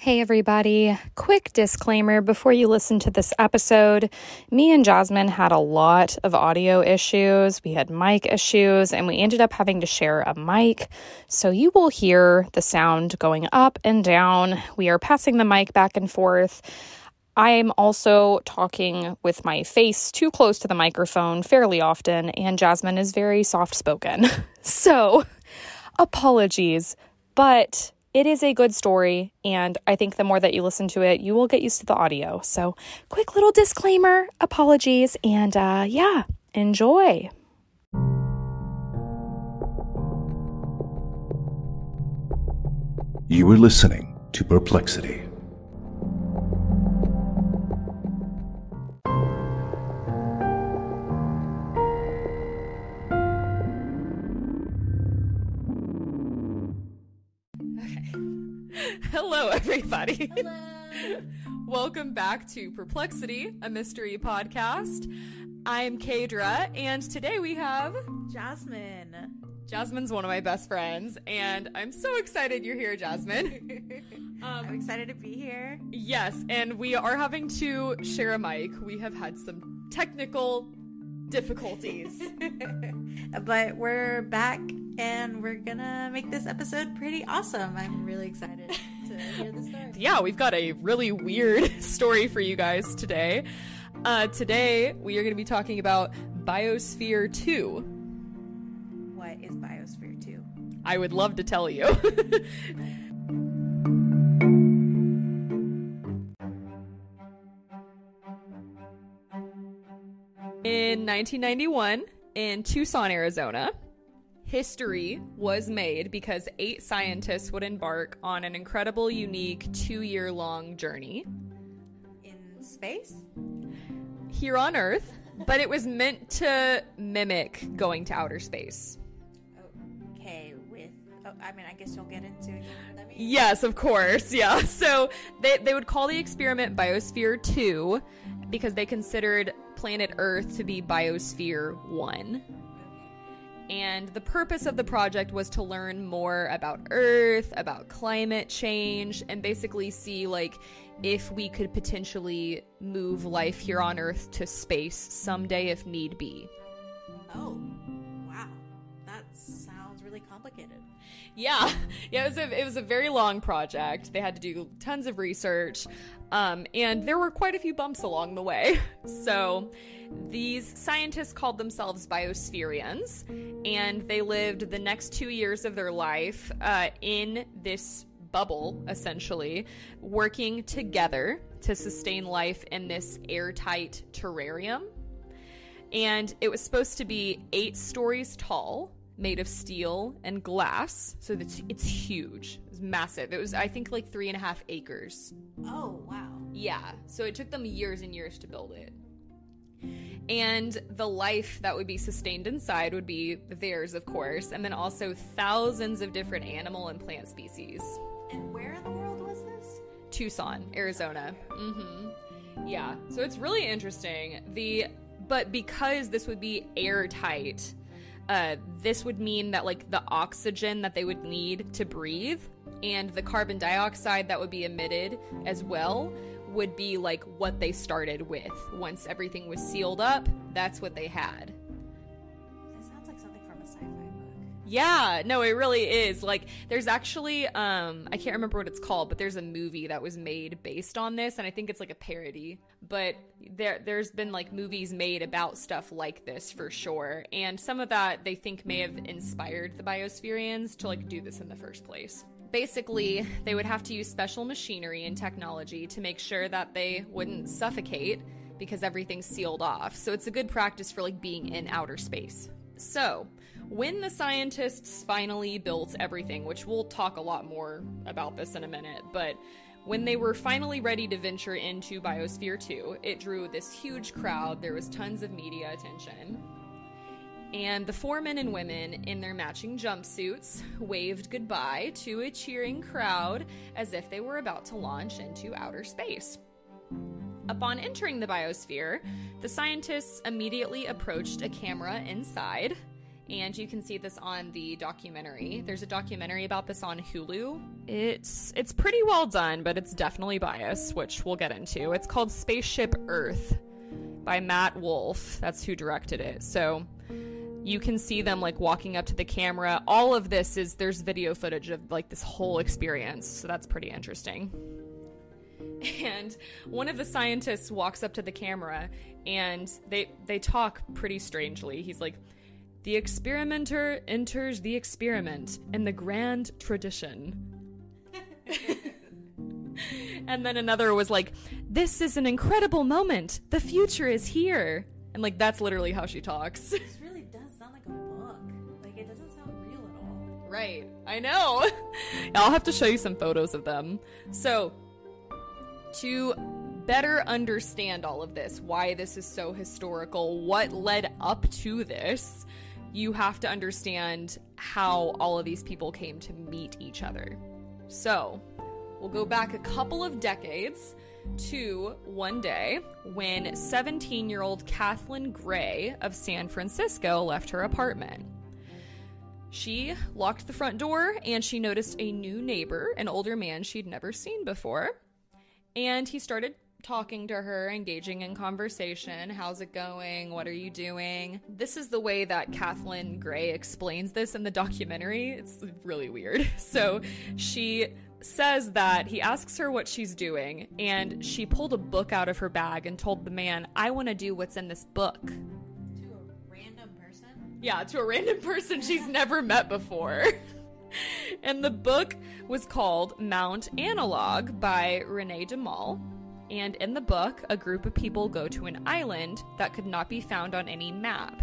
Hey, everybody. Quick disclaimer before you listen to this episode. Me and Jazmine had a lot of audio issues. We had mic issues, and we ended up having to share a mic. So you will hear the sound going up and down. We are passing the mic back and forth. I'm also talking with my face too close to the microphone fairly often, and Jazmine is very soft spoken. so, apologies, but it is a good story, and I think the more that you listen to it, you will get used to the audio. So, quick little disclaimer apologies, and uh, yeah, enjoy. You are listening to Perplexity. Everybody. Hello. Welcome back to Perplexity, a mystery podcast. I'm Kaydra, and today we have Jazmine. Jazmine's one of my best friends, and I'm so excited you're here, Jazmine. um, I'm excited to be here. Yes, and we are having to share a mic. We have had some technical difficulties. but we're back and we're gonna make this episode pretty awesome. I'm really excited to hear the story. Yeah, we've got a really weird story for you guys today. Uh, today, we are going to be talking about Biosphere 2. What is Biosphere 2? I would love to tell you. In 1991, in Tucson, Arizona, history was made because eight scientists would embark on an incredible, unique two year long journey. In space? Here on Earth, but it was meant to mimic going to outer space. Okay, with. Oh, I mean, I guess you'll get into it. Yes, of course. Yeah. So they, they would call the experiment Biosphere 2 because they considered planet Earth to be Biosphere 1. And the purpose of the project was to learn more about Earth, about climate change, and basically see like if we could potentially move life here on Earth to space someday if need be. Oh, really complicated. Yeah, yeah. It was a it was a very long project. They had to do tons of research, um, and there were quite a few bumps along the way. So these scientists called themselves biospherians, and they lived the next two years of their life uh, in this bubble, essentially, working together to sustain life in this airtight terrarium. And it was supposed to be eight stories tall, made of steel and glass. So it's, it's huge. It's massive. It was, I think, like three and a half acres. Oh, wow. Yeah. So it took them years and years to build it. And the life that would be sustained inside would be theirs, of course, and then also thousands of different animal and plant species. And where in the world was this? Tucson, Arizona. Mm-hmm. Yeah. So it's really interesting. The but because this would be airtight, uh, this would mean that like the oxygen that they would need to breathe and the carbon dioxide that would be emitted as well would be like what they started with. Once everything was sealed up, that's what they had. Yeah, no, it really is. Like there's actually um I can't remember what it's called, but there's a movie that was made based on this and I think it's like a parody. But there there's been like movies made about stuff like this for sure. And some of that they think may have inspired the biospherians to like do this in the first place basically, they would have to use special machinery and technology to make sure that they wouldn't suffocate because everything's sealed off. So it's a good practice for like being in outer space. So, when the scientists finally built everything, which we'll talk a lot more about this in a minute, but when they were finally ready to venture into Biosphere 2, it drew this huge crowd. There was tons of media attention. And the four men and women in their matching jumpsuits waved goodbye to a cheering crowd as if they were about to launch into outer space. Upon entering the biosphere, the scientists immediately approached a camera inside and you can see this on the documentary. There's a documentary about this on Hulu. It's it's pretty well done, but it's definitely biased, which we'll get into. It's called Spaceship Earth by Matt Wolf. That's who directed it. So you can see them like walking up to the camera. All of this is there's video footage of like this whole experience. So that's pretty interesting. And one of the scientists walks up to the camera and they they talk pretty strangely. He's like the experimenter enters the experiment in the grand tradition. and then another was like, This is an incredible moment. The future is here. And like, that's literally how she talks. This really does sound like a book. Like, it doesn't sound real at all. Right. I know. I'll have to show you some photos of them. So, to better understand all of this, why this is so historical, what led up to this, you have to understand how all of these people came to meet each other. So, we'll go back a couple of decades to one day when 17 year old Kathleen Gray of San Francisco left her apartment. She locked the front door and she noticed a new neighbor, an older man she'd never seen before. And he started talking to her, engaging in conversation. How's it going? What are you doing? This is the way that Kathleen Gray explains this in the documentary. It's really weird. So she says that he asks her what she's doing, and she pulled a book out of her bag and told the man, I want to do what's in this book. To a random person? Yeah, to a random person she's never met before. and the book was called Mount Analogue by René Daumal. And in the book, a group of people go to an island that could not be found on any map.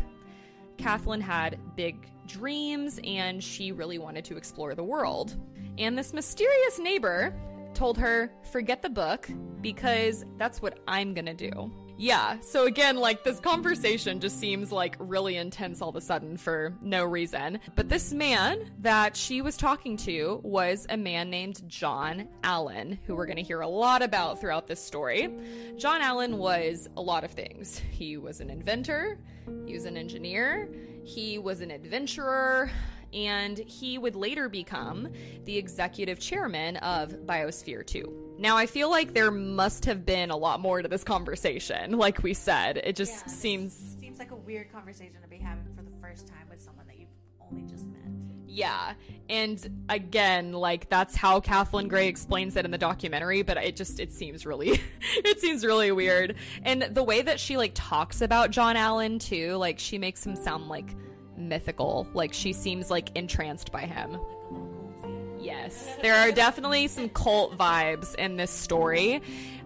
Kathleen had big dreams and she really wanted to explore the world. And this mysterious neighbor told her, forget the book because that's what I'm gonna do. Yeah, so again, like this conversation just seems like really intense all of a sudden for no reason. But this man that she was talking to was a man named John Allen, who we're going to hear a lot about throughout this story. John Allen was a lot of things. He was an inventor, he was an engineer, he was an adventurer, and he would later become the executive chairman of Biosphere 2. Now, I feel like there must have been a lot more to this conversation. Like we said, it just Yeah, seems. seems like a weird conversation to be having for the first time with someone that you've only just met. Yeah. And again, like that's how Kathleen Gray explains it in the documentary, but it just it seems really it seems really weird. And the way that she like talks about John Allen too, like she makes him sound like mythical. Like she seems like entranced by him. Like a little culty. Yes, there are definitely some cult vibes in this story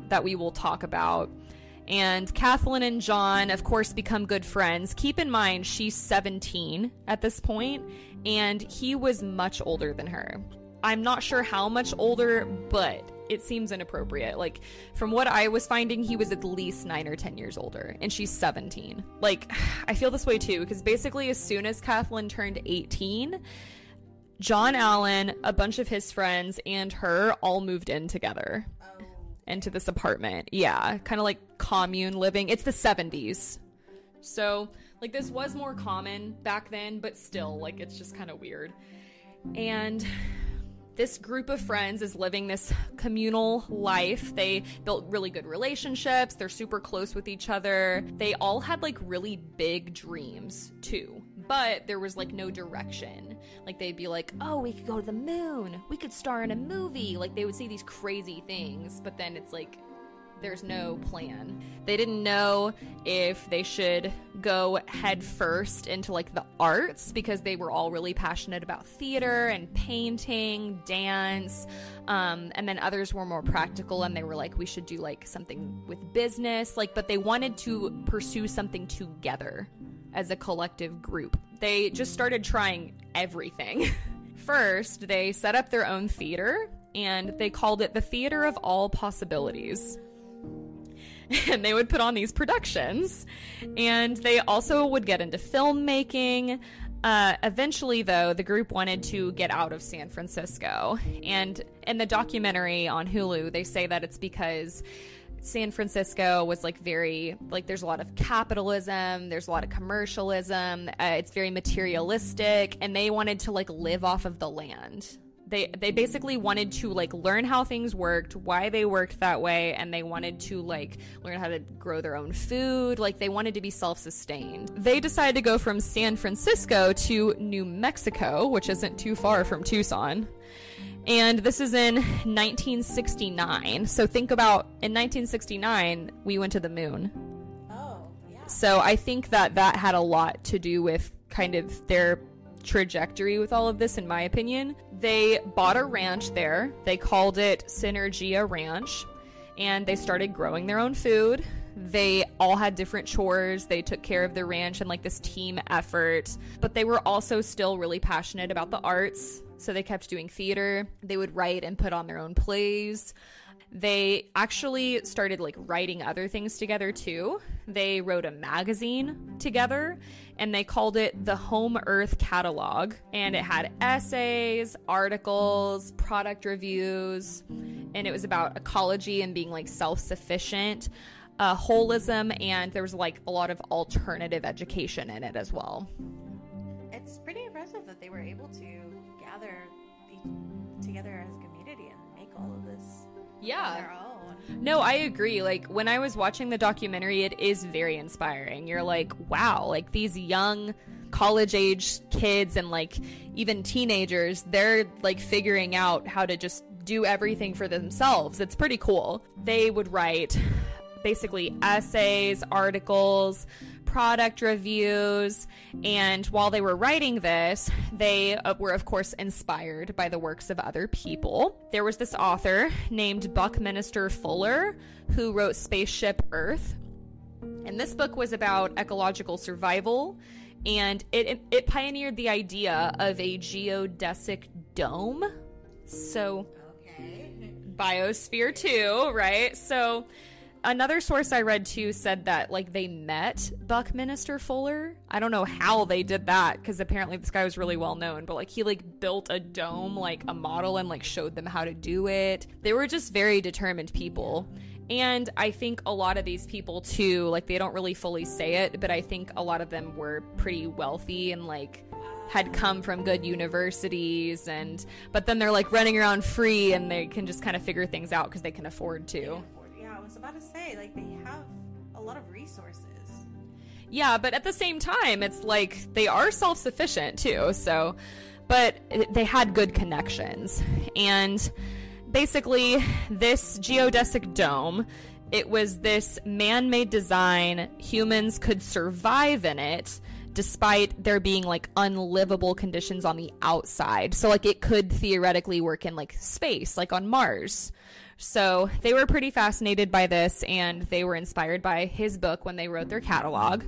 that we will talk about. And Kathleen and John, of course, become good friends. Keep in mind, she's 17 at this point, and he was much older than her. I'm not sure how much older, but it seems inappropriate. Like, from what I was finding, he was at least nine or 10 years older, and she's 17. Like, I feel this way too, because basically, as soon as Kathleen turned 18, John Allen, a bunch of his friends, and her all moved in together Oh. into this apartment. Yeah, kind of like commune living. It's the 70s. So, like, this was more common back then, but still, like, it's just kind of weird. And this group of friends is living this communal life. They built really good relationships. They're super close with each other. They all had like really big dreams too. But there was like no direction. Like they'd be like, oh, we could go to the moon. We could star in a movie. Like they would say these crazy things. But then it's like, there's no plan. They didn't know if they should go head first into like the arts because they were all really passionate about theater and painting, dance. Um, and then others were more practical and they were like, we should do like something with business. Like, but they wanted to pursue something together as a collective group. They just started trying everything. First, they set up their own theater and they called it the Theater of All Possibilities and they would put on these productions. And they also would get into filmmaking. Uh, eventually though the group wanted to get out of san francisco. And in the documentary on hulu they say that it's because San Francisco was like very like there's a lot of capitalism, there's a lot of commercialism, uh, it's very materialistic, and they wanted to like live off of the land. They they basically wanted to like learn how things worked, why they worked that way, and they wanted to like learn how to grow their own food. Like they wanted to be self-sustained. They decided to go from San Francisco to New Mexico, which isn't too far from Tucson. And this is in 1969. So think about in 1969, we went to the moon. Oh, yeah. So I think that that had a lot to do with kind of their trajectory with all of this, in my opinion. They bought a ranch there, they called it Synergia Ranch, and they started growing their own food. They all had different chores. They took care of the ranch and like this team effort, but they were also still really passionate about the arts. So they kept doing theater. They would write and put on their own plays. They actually started like writing other things together too. They wrote a magazine together and they called it the Home Earth Catalog. And it had essays, articles, product reviews, and it was about ecology and being like self sufficient, uh, holism, and there was like a lot of alternative education in it as well. It's pretty impressive that they were able to gather the, together as a community and make all of this own. No, I agree. Like when I was watching the documentary, it is very inspiring. You're like, wow, like these young college age kids and like even teenagers, they're like figuring out how to just do everything for themselves. It's pretty cool. They would write basically essays, articles, product reviews, and while they were writing this, they uh, were, of course, inspired by the works of other people. There was this author named Buckminster Fuller who wrote Spaceship Earth. And this book was about ecological survival, and it, it, it pioneered the idea of a geodesic dome. So, Okay. Biosphere 2, right? So another source I read too said that like they met Buckminster Fuller. I don't know how they did that because apparently this guy was really well known, but like he like built a dome, like a model, and like showed them how to do it. They were just very determined people. And I think a lot of these people too, like they don't really fully say it, but I think a lot of them were pretty wealthy and like had come from good universities and but then they're like running around free and they can just kind of figure things out because they can afford to. About to say, like, they have a lot of resources. Yeah, but at the same time, it's like they are self sufficient too. So, but they had good connections. And basically, this geodesic dome, it was this man made design. Humans could survive in it despite there being like unlivable conditions on the outside. So, like, it could theoretically work in like space, like on Mars. So they were pretty fascinated by this and they were inspired by his book when they wrote their catalog.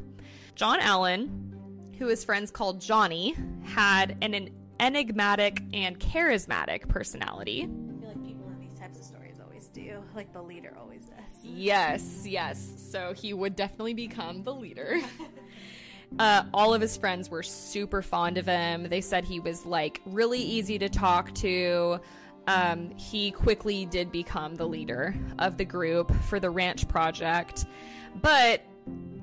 John Allen, who his friends called Johnny, had an, an enigmatic and charismatic personality. I feel like people in these types of stories always do. Like, the leader always does. Yes, yes. So he would definitely become the leader. Uh, all of his friends were super fond of him. They said he was like really easy to talk to. Um, he quickly did become the leader of the group for the ranch project. But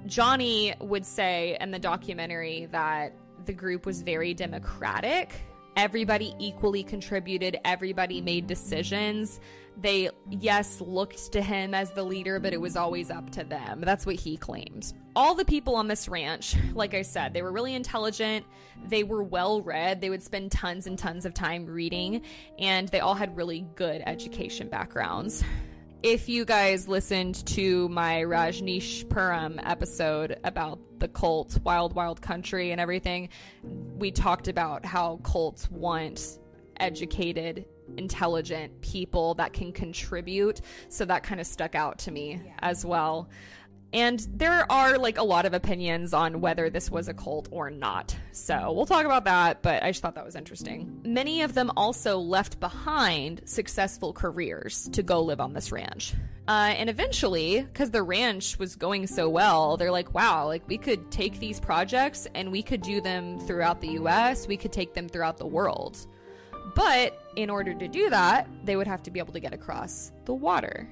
Johnny would say in the documentary that the group was very democratic. Everybody equally contributed, everybody made decisions. They, yes, looked to him as the leader, but it was always up to them. That's what he claims. All the people on this ranch, like I said, they were really intelligent, they were well read, they would spend tons and tons of time reading, and they all had really good education backgrounds if you guys listened to my Rajneeshpuram episode about the cult, Wild Wild Country, and everything, we talked about how cults want educated, intelligent people that can contribute. So that kind of stuck out to me as well. And there are like a lot of opinions on whether this was a cult or not. So we'll talk about that, but I just thought that was interesting. Many of them also left behind successful careers to go live on this ranch. Uh, and eventually, because the ranch was going so well, they're like, wow, like we could take these projects and we could do them throughout the US, we could take them throughout the world. But in order to do that, they would have to be able to get across the water.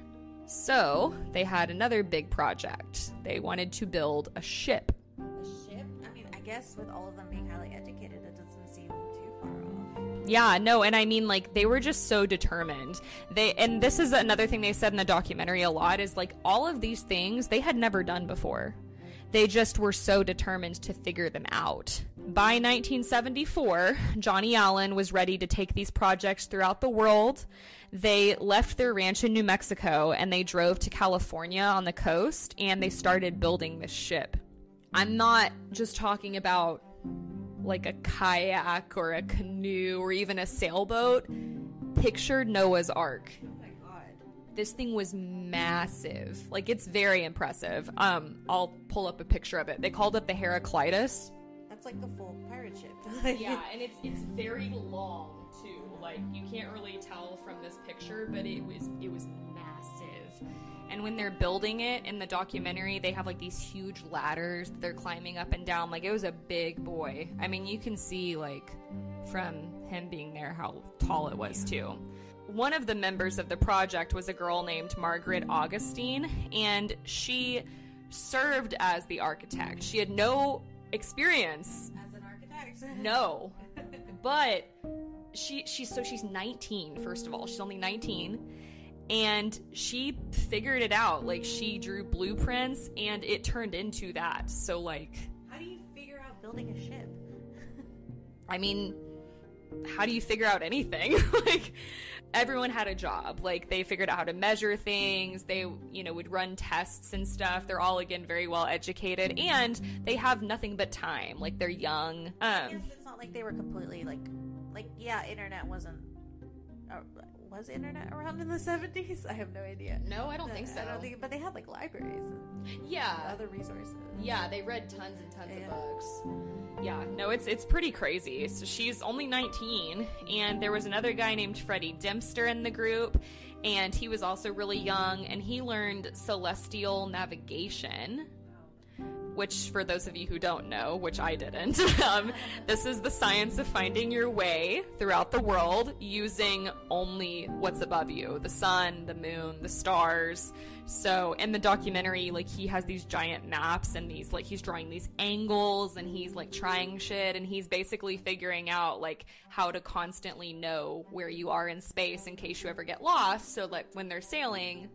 So they had another big project. They wanted to build a ship. A ship? I mean, I guess with all of them being highly educated, it doesn't seem too far off. Yeah, no, and I mean like they were just so determined. They and this is another thing they said in the documentary a lot is like all of these things they had never done before. They just were so determined to figure them out. By 1974, Johnny Allen was ready to take these projects throughout the world. They left their ranch in New Mexico and they drove to California on the coast and they started building this ship. I'm not just talking about like a kayak or a canoe or even a sailboat. Picture Noah's Ark this thing was massive. Like it's very impressive. Um, I'll pull up a picture of it. They called it the Heraclitus. That's like the full pirate ship. yeah, and it's it's very long too. Like you can't really tell from this picture, but it was it was massive. And when they're building it in the documentary, they have like these huge ladders that they're climbing up and down. Like it was a big boy. I mean, you can see like from him being there how tall it was too one of the members of the project was a girl named Margaret Augustine, and she served as the architect. She had no experience as an architect. no, but she she's so she's 19. First of all, she's only 19, and she figured it out. Like she drew blueprints, and it turned into that. So like, how do you figure out building a ship? I mean, how do you figure out anything? like everyone had a job. Like they figured out how to measure things. They, you know, would run tests and stuff. They're all again very well educated and they have nothing but time. Like they're young. Um it's not like they were completely like like yeah, internet wasn't was internet around in the 70s? I have no idea. No, I don't think so. I don't think, but they had like libraries and yeah, other resources. Yeah, they read tons and tons yeah. of books. Yeah, no, it's it's pretty crazy. So she's only 19, and there was another guy named Freddie Dempster in the group, and he was also really young, and he learned celestial navigation which for those of you who don't know, which I didn't, um, this is the science of finding your way throughout the world using only what's above you the sun, the moon, the stars. So in the documentary, like he has these giant maps and these, like, he's drawing these angles and he's like trying shit and he's basically figuring out like how to constantly know where you are in space in case you ever get lost. So, like, when they're sailing,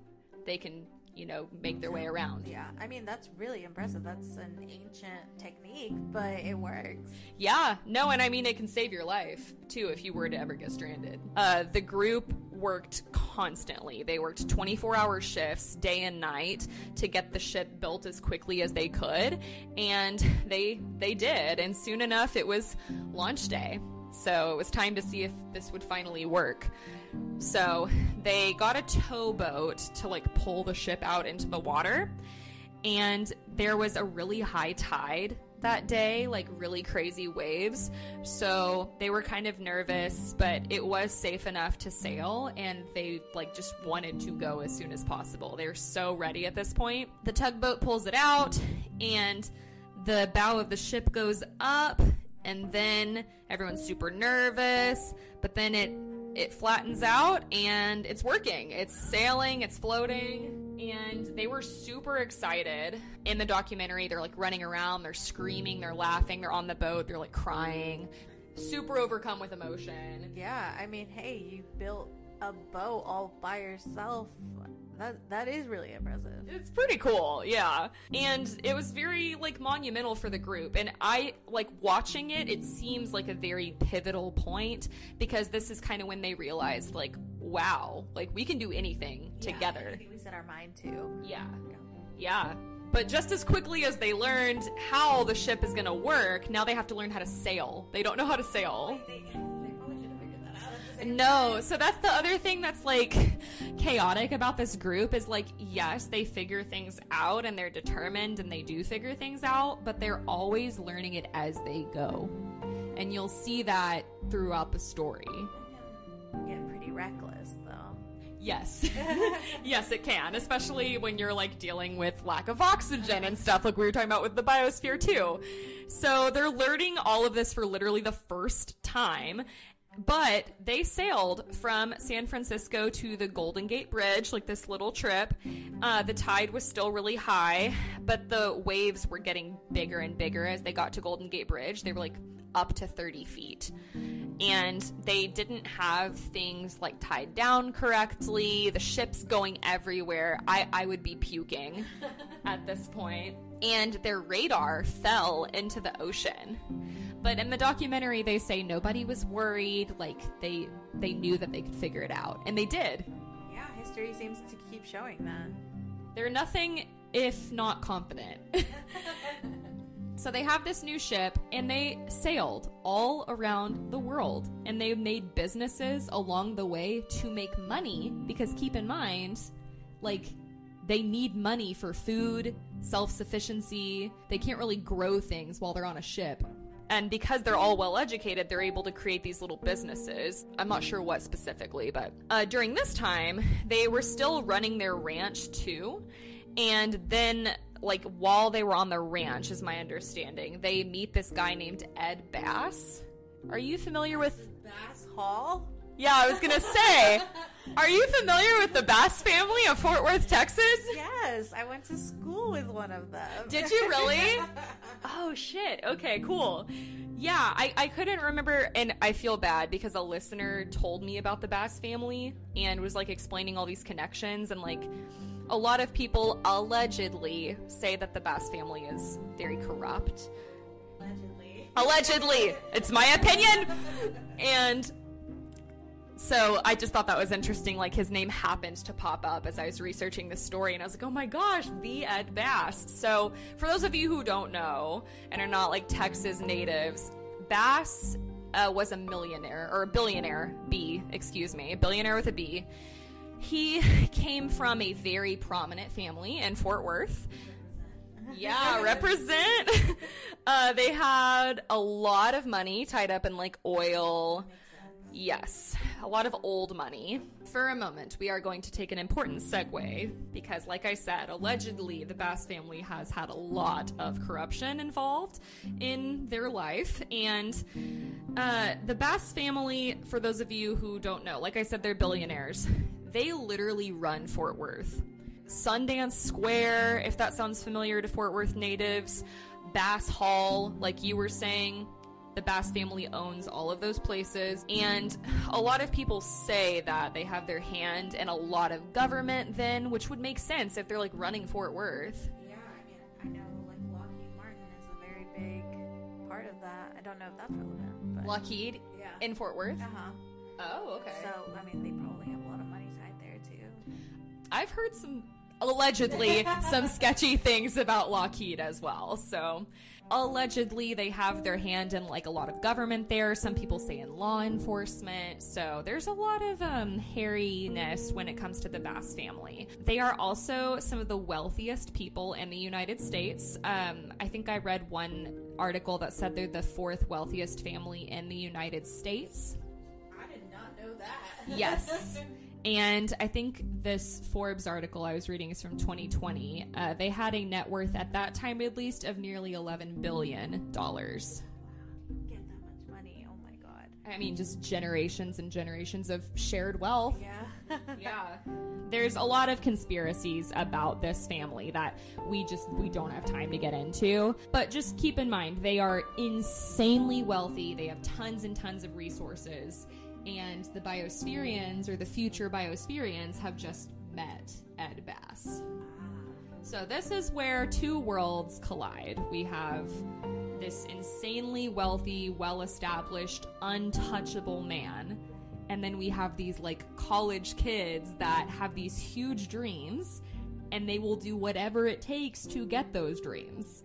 they can you know, make their way around. Yeah, I mean, that's really impressive. That's an ancient technique, but it works. Yeah, no, and I mean, it can save your life too if you were to ever get stranded. Uh, the group worked constantly. They worked 24 hour shifts, day and night, to get the ship built as quickly as they could, and they they did. And soon enough, it was launch day. So it was time to see if this would finally work. So they got a towboat to like pull the ship out into the water. And there was a really high tide that day, like really crazy waves. So they were kind of nervous, but it was safe enough to sail and they like just wanted to go as soon as possible. They were so ready at this point. The tugboat pulls it out and the bow of the ship goes up and then everyone's super nervous, but then it it flattens out and it's working. It's sailing, it's floating, and they were super excited. In the documentary, they're like running around, they're screaming, they're laughing, they're on the boat, they're like crying, super overcome with emotion. Yeah, I mean, hey, you built a boat all by yourself that that is really impressive. It's pretty cool, yeah. And it was very like monumental for the group. And I like watching it, it seems like a very pivotal point because this is kind of when they realized like, wow, like we can do anything yeah, together. we set our mind to. Yeah. Yeah. But just as quickly as they learned how the ship is going to work, now they have to learn how to sail. They don't know how to sail. No, so that's the other thing that's like chaotic about this group is like, yes, they figure things out and they're determined and they do figure things out, but they're always learning it as they go. And you'll see that throughout the story. Get pretty reckless though. Yes. yes, it can, especially when you're like dealing with lack of oxygen and stuff like we were talking about with the biosphere too. So they're learning all of this for literally the first time But they sailed from San Francisco to the Golden Gate Bridge, like this little trip. Uh, the tide was still really high, but the waves were getting bigger and bigger as they got to Golden Gate Bridge. They were like up to 30 feet. And they didn't have things like tied down correctly, the ship's going everywhere. I, I would be puking at this point. And their radar fell into the ocean. But in the documentary they say nobody was worried, like they they knew that they could figure it out. And they did. Yeah, history seems to keep showing that. They're nothing if not confident. So they have this new ship and they sailed all around the world and they made businesses along the way to make money because keep in mind, like, they need money for food, self sufficiency. They can't really grow things while they're on a ship. And because they're all well educated, they're able to create these little businesses. I'm not sure what specifically, but uh, during this time, they were still running their ranch too. And then like while they were on the ranch is my understanding they meet this guy named ed bass are you familiar with bass hall yeah i was gonna say are you familiar with the bass family of fort worth texas yes i went to school with one of them did you really oh shit okay cool yeah I, I couldn't remember and i feel bad because a listener told me about the bass family and was like explaining all these connections and like a lot of people allegedly say that the Bass family is very corrupt. Allegedly. Allegedly. it's my opinion. And so I just thought that was interesting. Like his name happened to pop up as I was researching this story, and I was like, oh my gosh, the Ed Bass. So for those of you who don't know and are not like Texas natives, Bass uh, was a millionaire or a billionaire, B, excuse me, a billionaire with a B. He came from a very prominent family in Fort Worth. Yeah, represent. uh, they had a lot of money tied up in like oil. Yes, a lot of old money. For a moment, we are going to take an important segue because, like I said, allegedly the Bass family has had a lot of corruption involved in their life. And uh, the Bass family, for those of you who don't know, like I said, they're billionaires. They literally run Fort Worth. Sundance Square, if that sounds familiar to Fort Worth natives, Bass Hall, like you were saying, the Bass family owns all of those places. And a lot of people say that they have their hand in a lot of government then, which would make sense if they're like running Fort Worth. Yeah, I mean, I know like Lockheed Martin is a very big part of that. I don't know if that's relevant. But... Lockheed? Yeah. In Fort Worth? Uh huh. Oh, okay. So, I mean, they probably have a lot of money tied there too. I've heard some allegedly some sketchy things about Lockheed as well. So allegedly they have their hand in like a lot of government there. Some people say in law enforcement. So there's a lot of um, hairiness when it comes to the bass family. They are also some of the wealthiest people in the united states. Um, i think i read one article that said they're the fourth wealthiest family in the united states. I did not know that. Yes And I think this Forbes article I was reading is from 2020. Uh, they had a net worth at that time, at least, of nearly 11 billion dollars. Get that much money? Oh my god! I mean, just generations and generations of shared wealth. Yeah, yeah. There's a lot of conspiracies about this family that we just we don't have time to get into. But just keep in mind, they are insanely wealthy. They have tons and tons of resources and the biospherians or the future biospherians have just met Ed Bass. So this is where two worlds collide. We have this insanely wealthy, well-established, untouchable man, and then we have these like college kids that have these huge dreams and they will do whatever it takes to get those dreams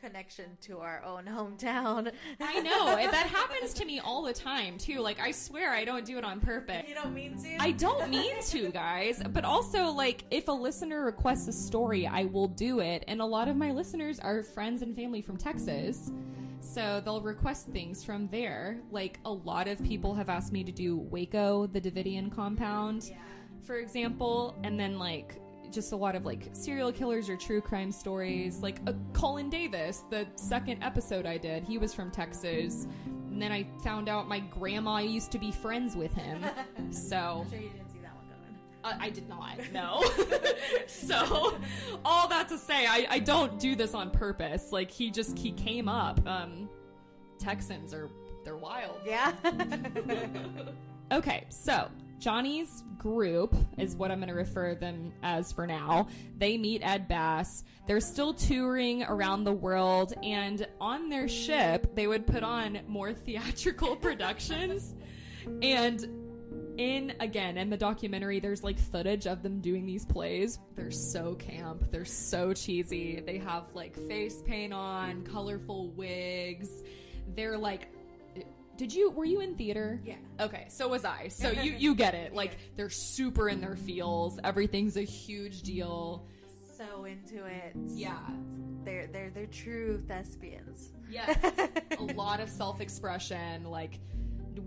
connection to our own hometown. I know. that happens to me all the time, too. Like, I swear I don't do it on purpose. You don't mean to? I don't mean to, guys. But also, like, if a listener requests a story, I will do it. And a lot of my listeners are friends and family from Texas. So they'll request things from there. Like, a lot of people have asked me to do Waco, the Davidian compound. Yeah for example, and then like just a lot of like serial killers or true crime stories. Like uh, Colin Davis, the second episode I did, he was from Texas. and then I found out my grandma used to be friends with him. So. Sure you didn't see that one coming. Uh, I did not, no. so, all that to say, I, I don't do this on purpose. Like, he just, he came up. Um, Texans are, they're wild. Yeah. okay, so Johnny's group is what I'm going to refer them as for now. They meet Ed Bass. They're still touring around the world, and on their ship, they would put on more theatrical productions. And in again in the documentary, there's like footage of them doing these plays. They're so camp. They're so cheesy. They have like face paint on, colorful wigs. They're like did you were you in theater? Yeah. Okay, so was I. So you you get it. Like they're super in their feels. Everything's a huge deal. So into it. Yeah. They're they're they're true thespians. Yeah. a lot of self-expression like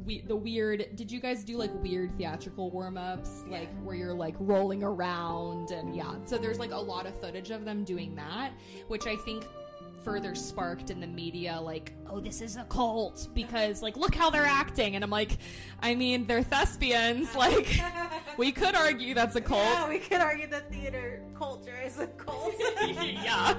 we, the weird did you guys do like weird theatrical warm-ups yeah. like where you're like rolling around and yeah so there's like a lot of footage of them doing that which i think further sparked in the media like oh this is a cult because like look how they're acting. And i'm like i mean they're thespians. Like we could argue that's a cult. yeah we could argue that theater culture is a cult. Yeah.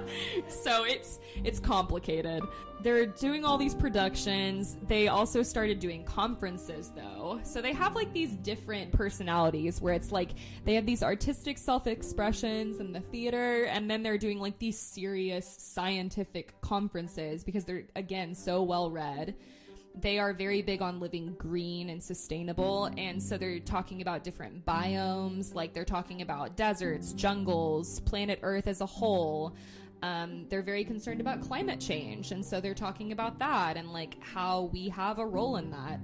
So it's it's complicated. They're doing all these productions. They also started doing conferences though. So they have like these different personalities where it's like they have these artistic self-expressions in the theater and then they're doing like these serious scientific conferences because they're again so well read. They are very big on living green and sustainable and so they're talking about different biomes, like they're talking about deserts, jungles, planet Earth as a whole. Um, they're very concerned about climate change, and so they're talking about that and like how we have a role in that.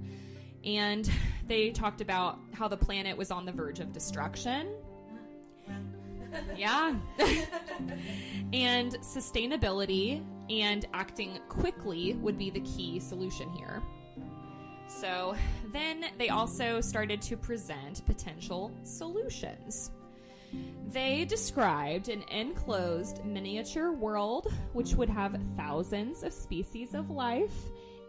And they talked about how the planet was on the verge of destruction. yeah. and sustainability and acting quickly would be the key solution here. So then they also started to present potential solutions. They described an enclosed miniature world which would have thousands of species of life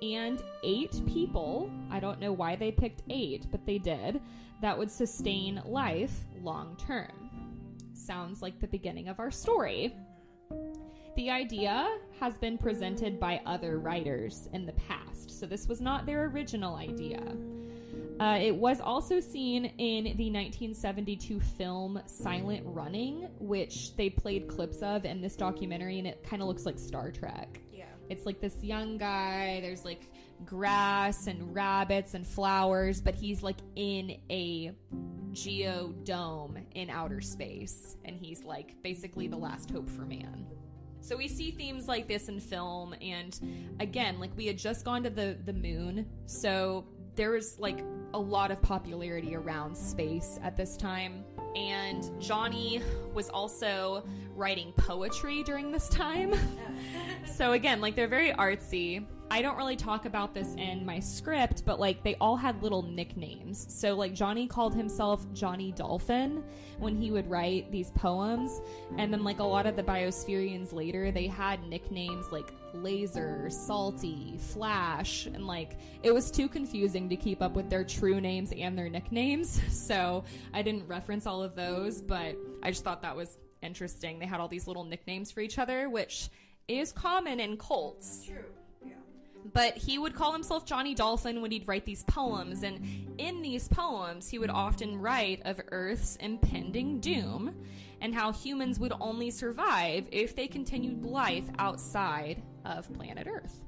and eight people. I don't know why they picked eight, but they did. That would sustain life long term. Sounds like the beginning of our story. The idea has been presented by other writers in the past, so this was not their original idea. Uh, it was also seen in the 1972 film Silent Running, which they played clips of in this documentary, and it kind of looks like Star Trek. Yeah. It's like this young guy, there's like grass and rabbits and flowers, but he's like in a geodome in outer space, and he's like basically the last hope for man. So we see themes like this in film, and again, like we had just gone to the the moon, so there was like a lot of popularity around space at this time. And Johnny was also writing poetry during this time. so, again, like they're very artsy. I don't really talk about this in my script, but like they all had little nicknames. So like Johnny called himself Johnny Dolphin when he would write these poems, and then like a lot of the Biospherians later, they had nicknames like Laser, Salty, Flash, and like it was too confusing to keep up with their true names and their nicknames. So I didn't reference all of those, but I just thought that was interesting. They had all these little nicknames for each other, which is common in cults. True. But he would call himself Johnny Dolphin when he'd write these poems, and in these poems, he would often write of Earth's impending doom and how humans would only survive if they continued life outside of planet Earth.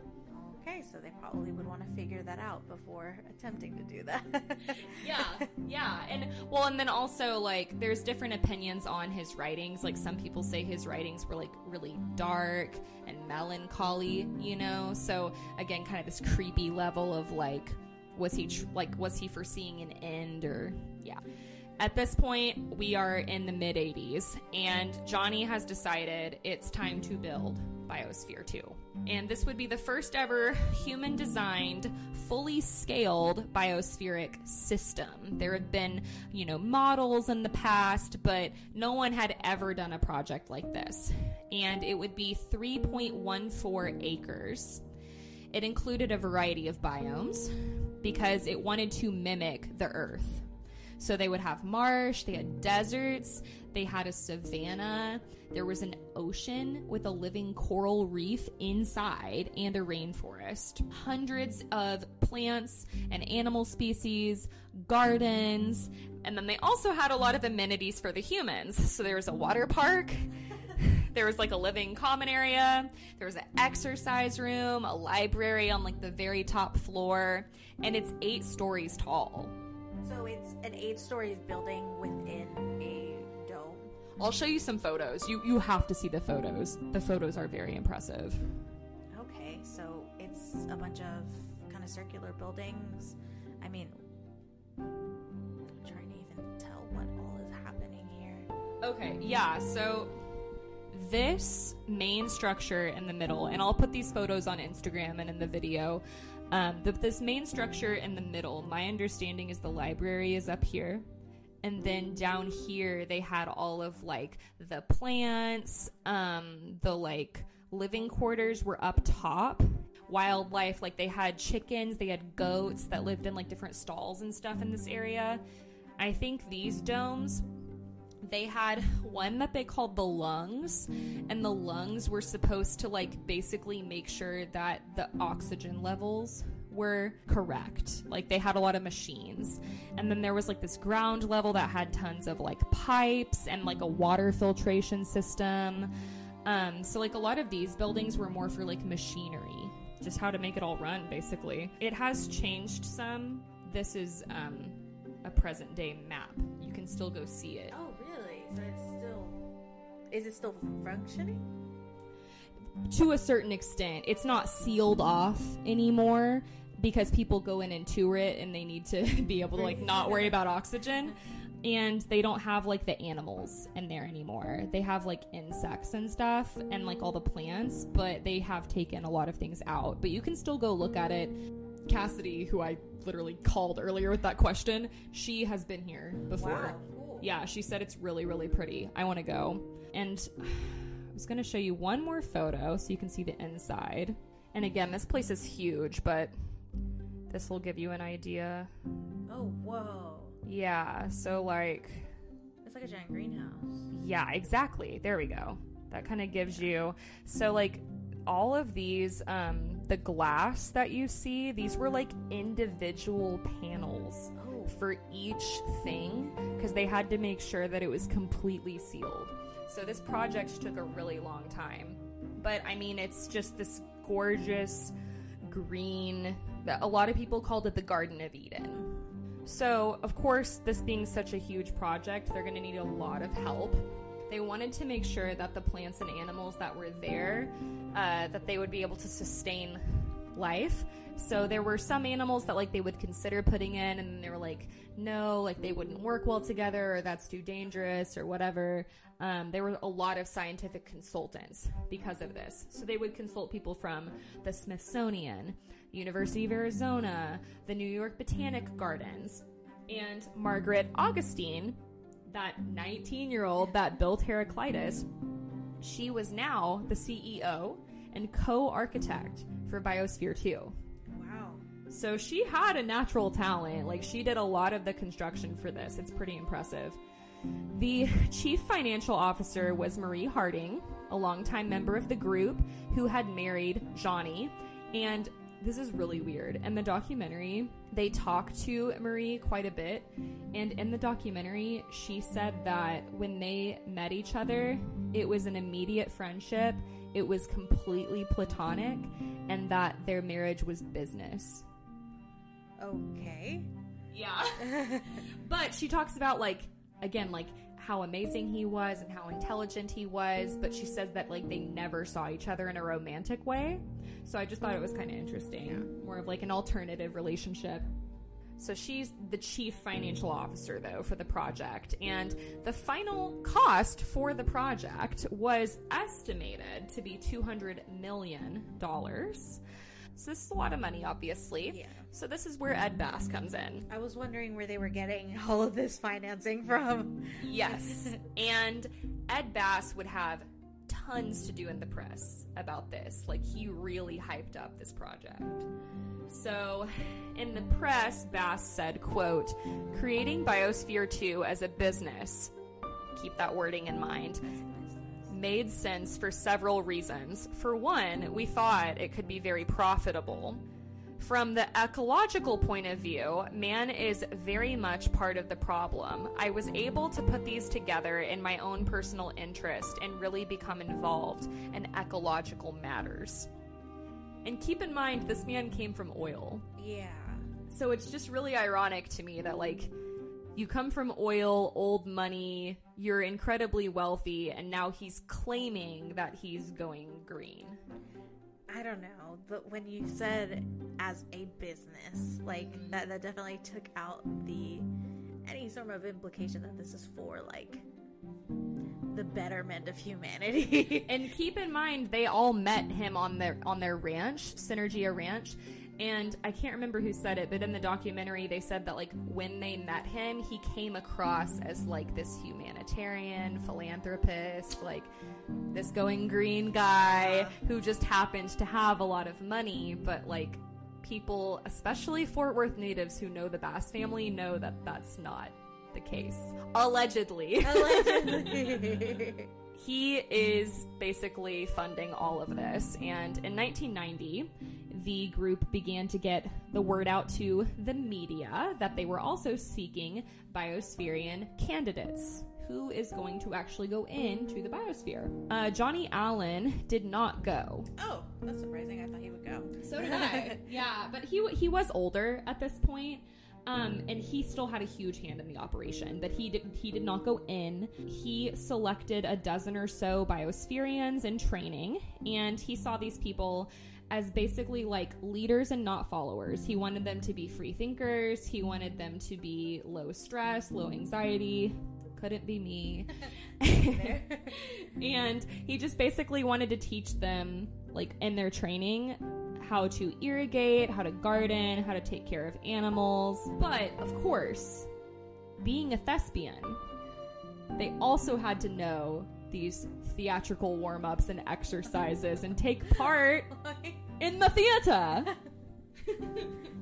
Okay, so they probably would want to figure that out before attempting to do that. yeah, yeah. And well, and then also, like, there's different opinions on his writings. Like, some people say his writings were, like, really dark and melancholy, you know? So, again, kind of this creepy level of, like, was he, tr- like, was he foreseeing an end or, yeah. At this point, we are in the mid 80s, and Johnny has decided it's time to build Biosphere 2. And this would be the first ever human designed, fully scaled biospheric system. There had been, you know, models in the past, but no one had ever done a project like this. And it would be 3.14 acres. It included a variety of biomes because it wanted to mimic the earth. So they would have marsh, they had deserts, they had a savanna, there was an ocean with a living coral reef inside and a rainforest. Hundreds of plants and animal species, gardens, and then they also had a lot of amenities for the humans. So there was a water park. There was like a living common area. There was an exercise room, a library on like the very top floor, and it's eight stories tall. So it's an eight stories building within a dome. I'll show you some photos. You you have to see the photos. The photos are very impressive. Okay, so it's a bunch of kind of circular buildings. I mean, I'm trying to even tell what all is happening here. Okay, yeah. So this main structure in the middle, and I'll put these photos on Instagram and in the video. Um, this main structure in the middle, my understanding is the library is up here. And then down here, they had all of like the plants, um, the like living quarters were up top. Wildlife, like they had chickens, they had goats that lived in like different stalls and stuff in this area. I think these domes they had one that they called the lungs and the lungs were supposed to like basically make sure that the oxygen levels were correct. Like they had a lot of machines. And then there was like this ground level that had tons of like pipes and like a water filtration system. Um, so like a lot of these buildings were more for like machinery just how to make it all run basically. It has changed some. This is um, a present day map. You can still go see it so it's still. Is it still functioning? To a certain extent. It's not sealed off anymore because people go in and tour it and they need to be able to like not worry about oxygen and they don't have like the animals in there anymore. They have like insects and stuff and like all the plants, but they have taken a lot of things out. But you can still go look at it. Cassidy, who I literally called earlier with that question, she has been here before. Wow yeah, she said it's really, really pretty. I want to go. And I was going to show you one more photo so you can see the inside. And again, this place is huge, but this will give you an idea. Oh, whoa. Yeah, so like. It's like a giant greenhouse. Yeah, exactly. There we go. That kind of gives you. So, like, all of these, um, the glass that you see, these were like individual panels for each thing because they had to make sure that it was completely sealed. So this project took a really long time. But I mean, it's just this gorgeous green that a lot of people called it the Garden of Eden. So, of course, this being such a huge project, they're going to need a lot of help. They wanted to make sure that the plants and animals that were there, uh, that they would be able to sustain life. So there were some animals that like they would consider putting in and they were like, no, like they wouldn't work well together or that's too dangerous or whatever. Um, there were a lot of scientific consultants because of this. So they would consult people from the Smithsonian, University of Arizona, the New York Botanic Gardens, and Margaret Augustine, that 19 year old that built Heraclitus. She was now the CEO and co architect for Biosphere 2. So she had a natural talent. Like, she did a lot of the construction for this. It's pretty impressive. The chief financial officer was Marie Harding, a longtime member of the group who had married Johnny. And this is really weird. In the documentary, they talk to Marie quite a bit. And in the documentary, she said that when they met each other, it was an immediate friendship it was completely platonic and that their marriage was business. Okay. Yeah. but she talks about like again like how amazing he was and how intelligent he was, but she says that like they never saw each other in a romantic way. So I just thought it was kind of interesting. Yeah. More of like an alternative relationship. So she's the chief financial officer, though, for the project. And the final cost for the project was estimated to be $200 million. So this is a lot of money, obviously. Yeah. So this is where Ed Bass comes in. I was wondering where they were getting all of this financing from. yes. and Ed Bass would have tons to do in the press about this. Like, he really hyped up this project. So, in the press, Bass said, quote, creating Biosphere 2 as a business, keep that wording in mind, made sense for several reasons. For one, we thought it could be very profitable. From the ecological point of view, man is very much part of the problem. I was able to put these together in my own personal interest and really become involved in ecological matters. And keep in mind, this man came from oil. Yeah. So it's just really ironic to me that, like, you come from oil, old money, you're incredibly wealthy, and now he's claiming that he's going green. I don't know, but when you said as a business, like that, that definitely took out the any sort of implication that this is for like the betterment of humanity. And keep in mind, they all met him on their on their ranch, Synergia Ranch. And I can't remember who said it, but in the documentary, they said that like when they met him, he came across as like this humanitarian philanthropist, like this going green guy who just happened to have a lot of money, but like people, especially Fort Worth natives who know the Bass family, know that that's not the case. Allegedly. Allegedly. he is basically funding all of this. And in 1990, the group began to get the word out to the media that they were also seeking biospherian candidates. Who is going to actually go into the biosphere? Uh, Johnny Allen did not go. oh, that's surprising. I thought he would go. So did I. yeah, but he he was older at this point. Um, and he still had a huge hand in the operation, but he did he did not go in. He selected a dozen or so biospherians in training, and he saw these people as basically like leaders and not followers. He wanted them to be free thinkers. He wanted them to be low stress, low anxiety. Couldn't be me. and he just basically wanted to teach them, like in their training, how to irrigate, how to garden, how to take care of animals. But of course, being a thespian, they also had to know these theatrical warm ups and exercises and take part in the theater.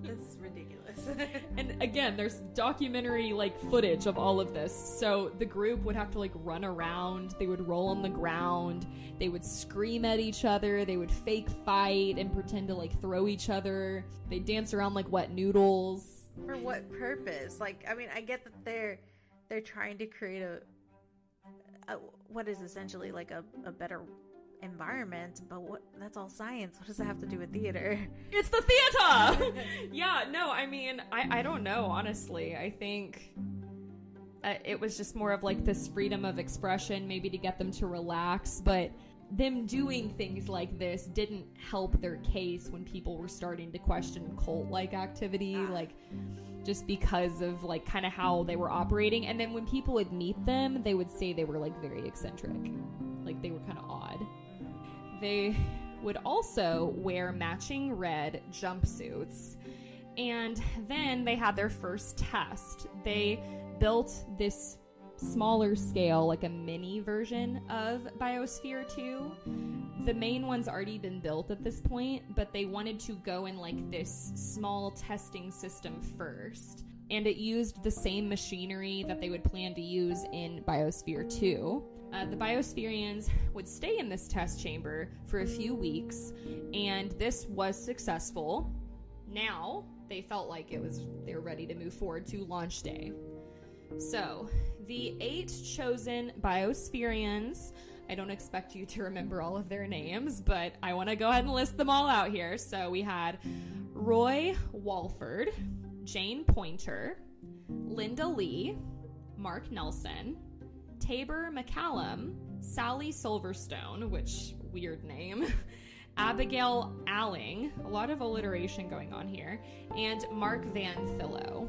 And again, there's documentary like footage of all of this. So the group would have to like run around, they would roll on the ground, they would scream at each other, they would fake fight and pretend to like throw each other. They dance around like wet noodles. For what purpose? Like, I mean, I get that they're they're trying to create a, a what is essentially like a, a better environment, but what that's all science. What does that have to do with theater? It's the theater. yeah, no, I mean, I I don't know honestly. I think uh, it was just more of like this freedom of expression, maybe to get them to relax, but them doing things like this didn't help their case when people were starting to question cult like activity, like just because of like kind of how they were operating. And then when people would meet them, they would say they were like very eccentric, like they were kind of odd. They would also wear matching red jumpsuits. And then they had their first test. They built this smaller scale, like a mini version of Biosphere 2. The main one's already been built at this point, but they wanted to go in like this small testing system first. And it used the same machinery that they would plan to use in Biosphere 2. Uh, the Biospherians would stay in this test chamber for a few weeks, and this was successful. Now they felt like it was they were ready to move forward to launch day. So, the eight chosen Biospherians, I don't expect you to remember all of their names, but I want to go ahead and list them all out here. So, we had Roy Walford, Jane Poynter, Linda Leigh, Mark Nelson, Taber MacCallum, Sally Silverstone, which weird name, Abigail Alling, a lot of alliteration going on here, and Mark Van Thillo.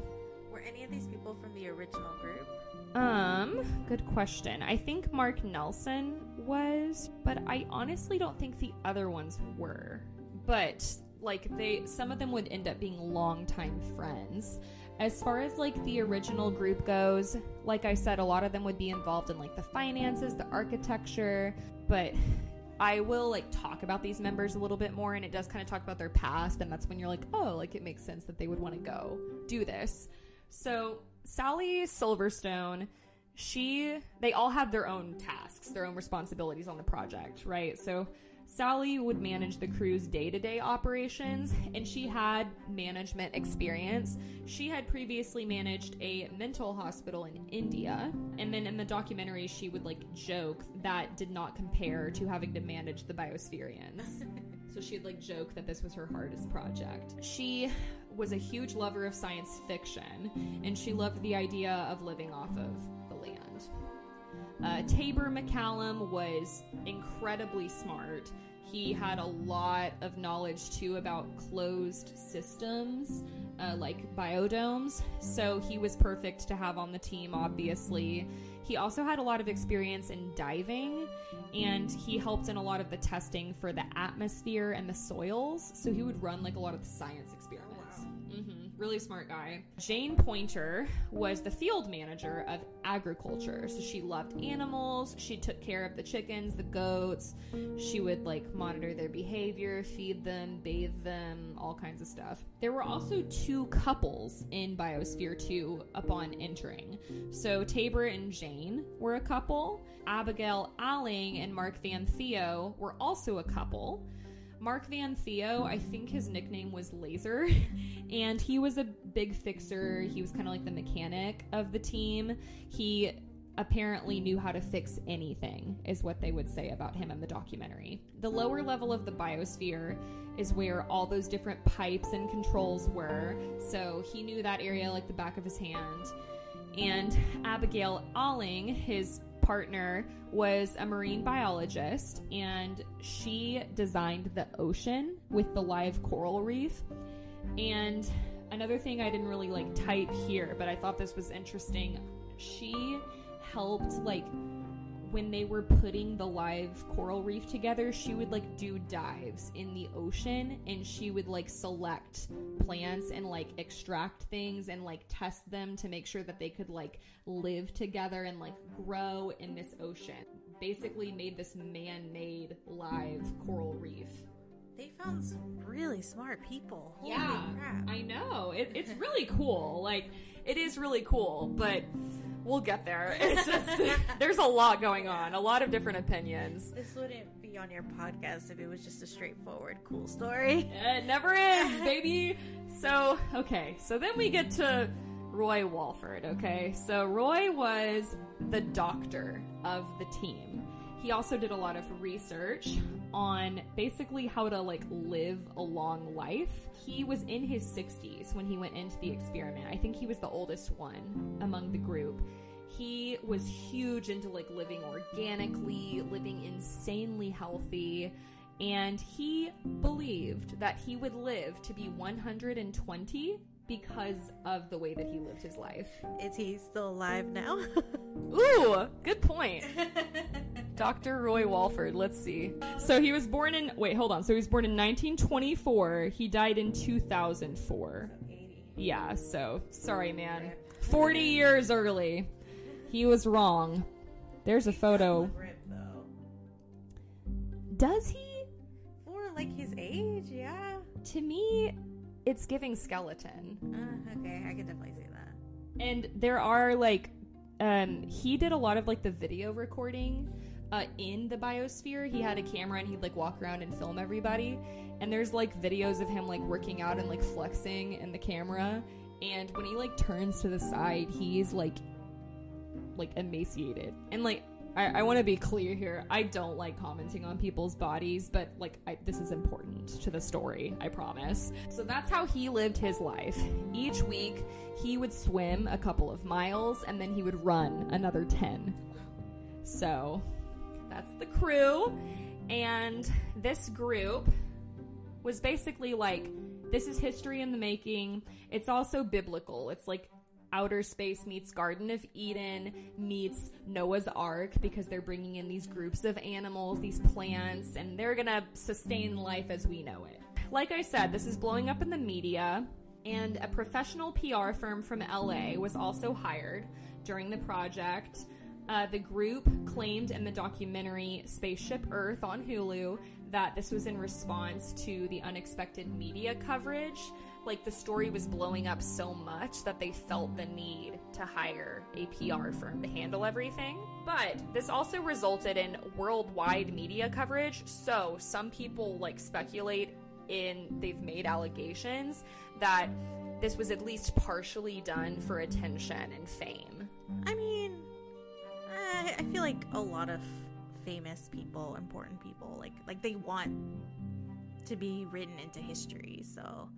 Were any of these people from the original group? Um, good question. I think Mark Nelson was, but I honestly don't think the other ones were. But like they some of them would end up being longtime friends. As far as like the original group goes, like I said, a lot of them would be involved in like the finances, the architecture, but I will like talk about these members a little bit more and it does kind of talk about their past and that's when you're like, "Oh, like it makes sense that they would want to go do this." So, Sally Silverstone, she they all have their own tasks, their own responsibilities on the project, right? So, Sally would manage the crew's day to day operations, and she had management experience. She had previously managed a mental hospital in India, and then in the documentary, she would like joke that did not compare to having to manage the Biospherians. so she'd like joke that this was her hardest project. She was a huge lover of science fiction, and she loved the idea of living off of. Uh, Taber MacCallum was incredibly smart. He had a lot of knowledge too about closed systems, uh, like biodomes. So he was perfect to have on the team, obviously. He also had a lot of experience in diving, and he helped in a lot of the testing for the atmosphere and the soils. So he would run like a lot of the science experiments. Mm-hmm. Really smart guy. Jane Poynter was the field manager of agriculture. So she loved animals. She took care of the chickens, the goats. She would like monitor their behavior, feed them, bathe them, all kinds of stuff. There were also two couples in Biosphere 2 upon entering. So Taber and Jane were a couple. Abigail Alling and Mark Van Theo were also a couple. Mark Van Theo, I think his nickname was Laser, and he was a big fixer. He was kind of like the mechanic of the team. He apparently knew how to fix anything, is what they would say about him in the documentary. The lower level of the biosphere is where all those different pipes and controls were, so he knew that area like the back of his hand. And Abigail Alling, his partner was a marine biologist and she designed the ocean with the live coral reef. And another thing I didn't really like type here, but I thought this was interesting. She helped like when they were putting the live coral reef together, she would like do dives in the ocean and she would like select plants and like extract things and like test them to make sure that they could like live together and like grow in this ocean. Basically, made this man made live coral reef. They found some really smart people. Holy yeah, crap. I know. It, it's really cool. Like, it is really cool, but we'll get there. It's just there's a lot going on, a lot of different opinions. This wouldn't be on your podcast if it was just a straightforward, cool story. It never is, baby. So, okay, so then we get to Roy Walford, okay? So, Roy was the doctor of the team. He also did a lot of research on basically how to like live a long life. He was in his 60s when he went into the experiment. I think he was the oldest one among the group. He was huge into like living organically, living insanely healthy, and he believed that he would live to be 120 because of the way that he lived his life. Is he still alive now? Ooh, good point. Dr. Roy Walford, let's see. So he was born in, wait, hold on. So he was born in 1924. He died in 2004. Yeah, so sorry, man. 40 years early. He was wrong. There's a photo. Does he? For like his age, yeah. To me, it's giving skeleton. Uh, okay, I can definitely see that. And there are like, um, he did a lot of like the video recording uh, in the biosphere. He had a camera and he'd like walk around and film everybody. And there's like videos of him like working out and like flexing in the camera. And when he like turns to the side, he's like, like emaciated. And like, I, I want to be clear here. I don't like commenting on people's bodies, but like, I, this is important to the story. I promise. So that's how he lived his life. Each week, he would swim a couple of miles and then he would run another 10. So that's the crew. And this group was basically like this is history in the making. It's also biblical. It's like outer space meets Garden of Eden meets Noah's Ark because they're bringing in these groups of animals, these plants, and they're gonna sustain life as we know it. like I said, this is blowing up in the media, and a professional PR firm from LA was also hired during the project. Uh, the group claimed in the documentary Spaceship Earth on Hulu that this was in response to the unexpected media coverage. Like the story was blowing up so much that they felt the need to hire a PR firm to handle everything. But this also resulted in worldwide media coverage. So some people like speculate in they've made allegations that this was at least partially done for attention and fame. I mean, I, I feel like a lot of famous people, important people, like like they want to be written into history. So,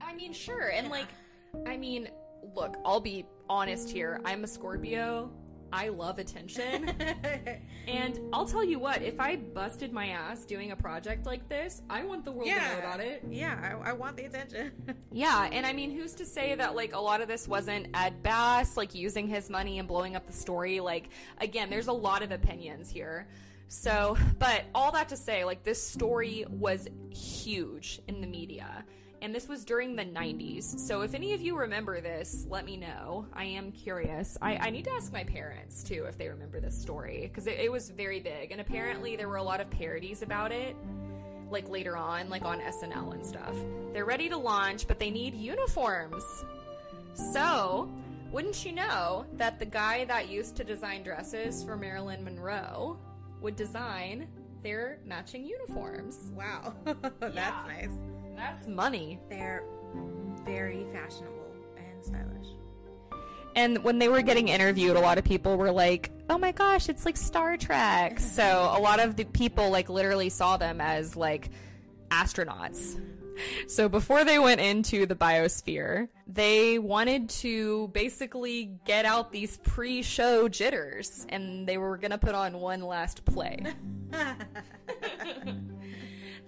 I mean, sure. And like, I mean, look, I'll be honest here. I'm a Scorpio. I love attention. and I'll tell you what, if I busted my ass doing a project like this, I want the world to know about it. Yeah, I, I want the attention. Yeah, and I mean, who's to say that like a lot of this wasn't Ed Bass like using his money and blowing up the story? Like, again, there's a lot of opinions here. So, but all that to say, like, this story was huge in the media. And this was during the 90s. So, if any of you remember this, let me know. I am curious. I, I need to ask my parents, too, if they remember this story, because it, it was very big. And apparently, there were a lot of parodies about it, like later on, like on SNL and stuff. They're ready to launch, but they need uniforms. So, wouldn't you know that the guy that used to design dresses for Marilyn Monroe would design their matching uniforms? wow, that's Yeah. nice. That's money. They're very fashionable and stylish. And when they were getting interviewed, a lot of people were like, "Oh my gosh, it's like Star Trek." so a lot of the people like literally saw them as like astronauts. So before they went into the biosphere, they wanted to basically get out these pre-show jitters and they were going to put on one last play.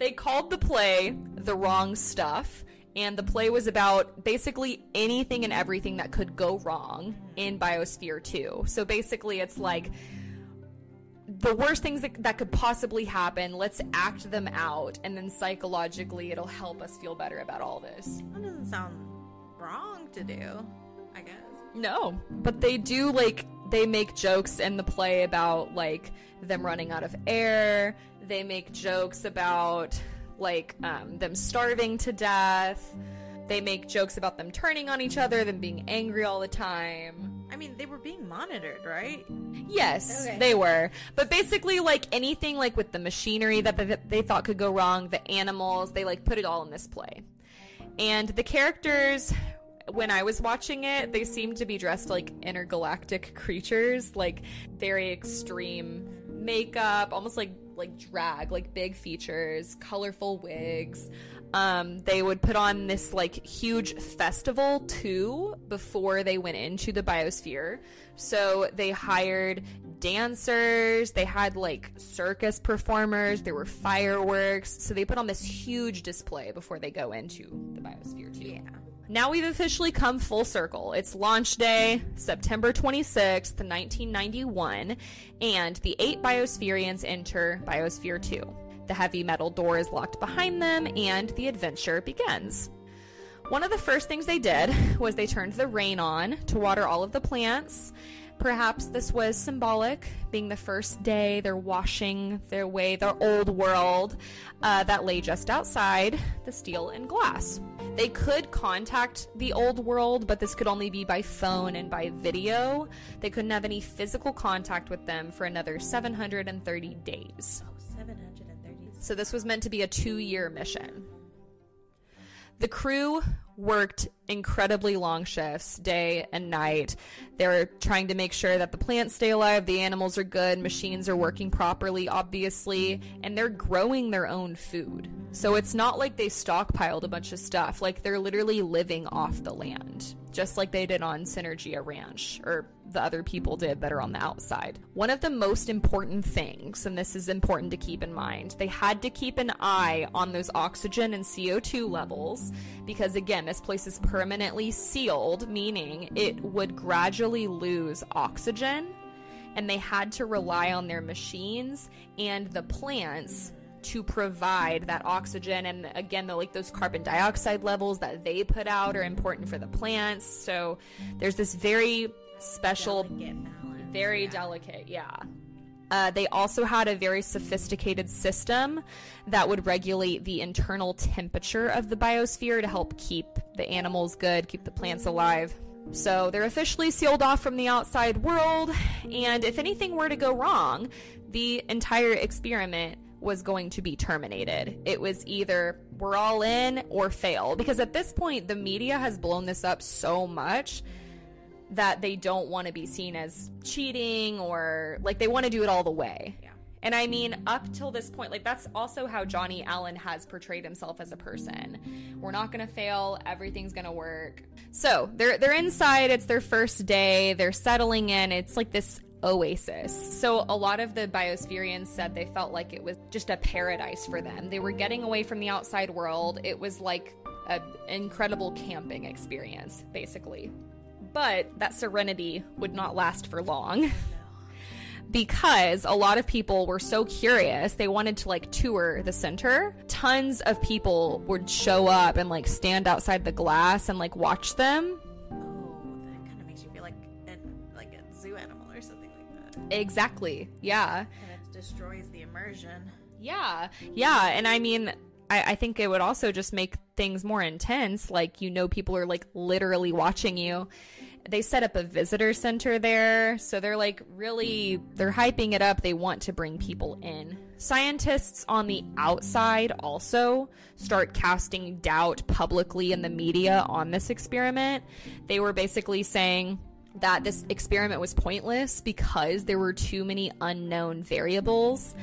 they called the play The Wrong Stuff, and the play was about basically anything and everything that could go wrong in Biosphere 2. So basically, it's like the worst things that, that could possibly happen, let's act them out, and then psychologically, it'll help us feel better about all this. That doesn't sound wrong to do, I guess. No, but they do like they make jokes in the play about like them running out of air. They make jokes about like um, them starving to death. They make jokes about them turning on each other, them being angry all the time. I mean, they were being monitored, right? Yes, Okay. they were. But basically, like anything like with the machinery that they, that they thought could go wrong, the animals, they like put it all in this play. And the characters, when I was watching it, they seemed to be dressed like intergalactic creatures, like very extreme makeup, almost like like drag, like big features, colorful wigs. Um, they would put on this like huge festival too before they went into the biosphere. So they hired dancers, they had like circus performers, there were fireworks. So they put on this huge display before they go into the biosphere too. Yeah. Now we've officially come full circle. It's launch day, September 26th, 1991, and the eight Biospherians enter Biosphere 2. The heavy metal door is locked behind them, and the adventure begins. One of the first things they did was they turned the rain on to water all of the plants. Perhaps this was symbolic, being the first day they're washing their way, their old world uh, that lay just outside the steel and glass. They could contact the old world, but this could only be by phone and by video. They couldn't have any physical contact with them for another 730 days. Oh, 730. So this was meant to be a two year mission. The crew worked incredibly long shifts, day and night. They're trying to make sure that the plants stay alive, the animals are good, machines are working properly, obviously, and they're growing their own food. So it's not like they stockpiled a bunch of stuff. Like they're literally living off the land, just like they did on Synergia Ranch, or the other people did that are on the outside. One of the most important things, and this is important to keep in mind, they had to keep an eye on those oxygen and CO2 levels because, again, this place is permanently sealed, meaning it would gradually lose oxygen, and they had to rely on their machines and the plants to provide that oxygen and again the like those carbon dioxide levels that they put out are important for the plants so there's this very special Delicate very yeah. delicate yeah uh, they also had a very sophisticated system that would regulate the internal temperature of the biosphere to help keep the animals good, keep the plants alive. So they're officially sealed off from the outside world, and if anything were to go wrong, the entire experiment was going to be terminated. It was either we're all in or fail, because at this point, the media has blown this up so much that they don't want to be seen as cheating or like they want to do it all the way. Yeah. And I mean, up till this point, like that's also how Johnny Allen has portrayed himself as a person. We're not gonna fail, everything's gonna work. So they're they're inside, it's their first day, they're settling in, it's like this oasis. So a lot of the biospherians said they felt like it was just a paradise for them. They were getting away from the outside world. It was like an incredible camping experience, basically. But that serenity would not last for long because a lot of people were so curious they wanted to like tour the center tons of people would show up and like stand outside the glass and like watch them Oh, that kind of makes you feel like an, like a zoo animal or something like that. exactly yeah And it destroys the immersion. yeah yeah and i mean I, I think it would also just make things more intense. Like you know people are like literally watching you. They set up a visitor center there so they're like really they're hyping it up. They want to bring people in. Scientists on the outside also start casting doubt publicly in the media on this experiment. They were basically saying that this experiment was pointless because there were too many unknown variables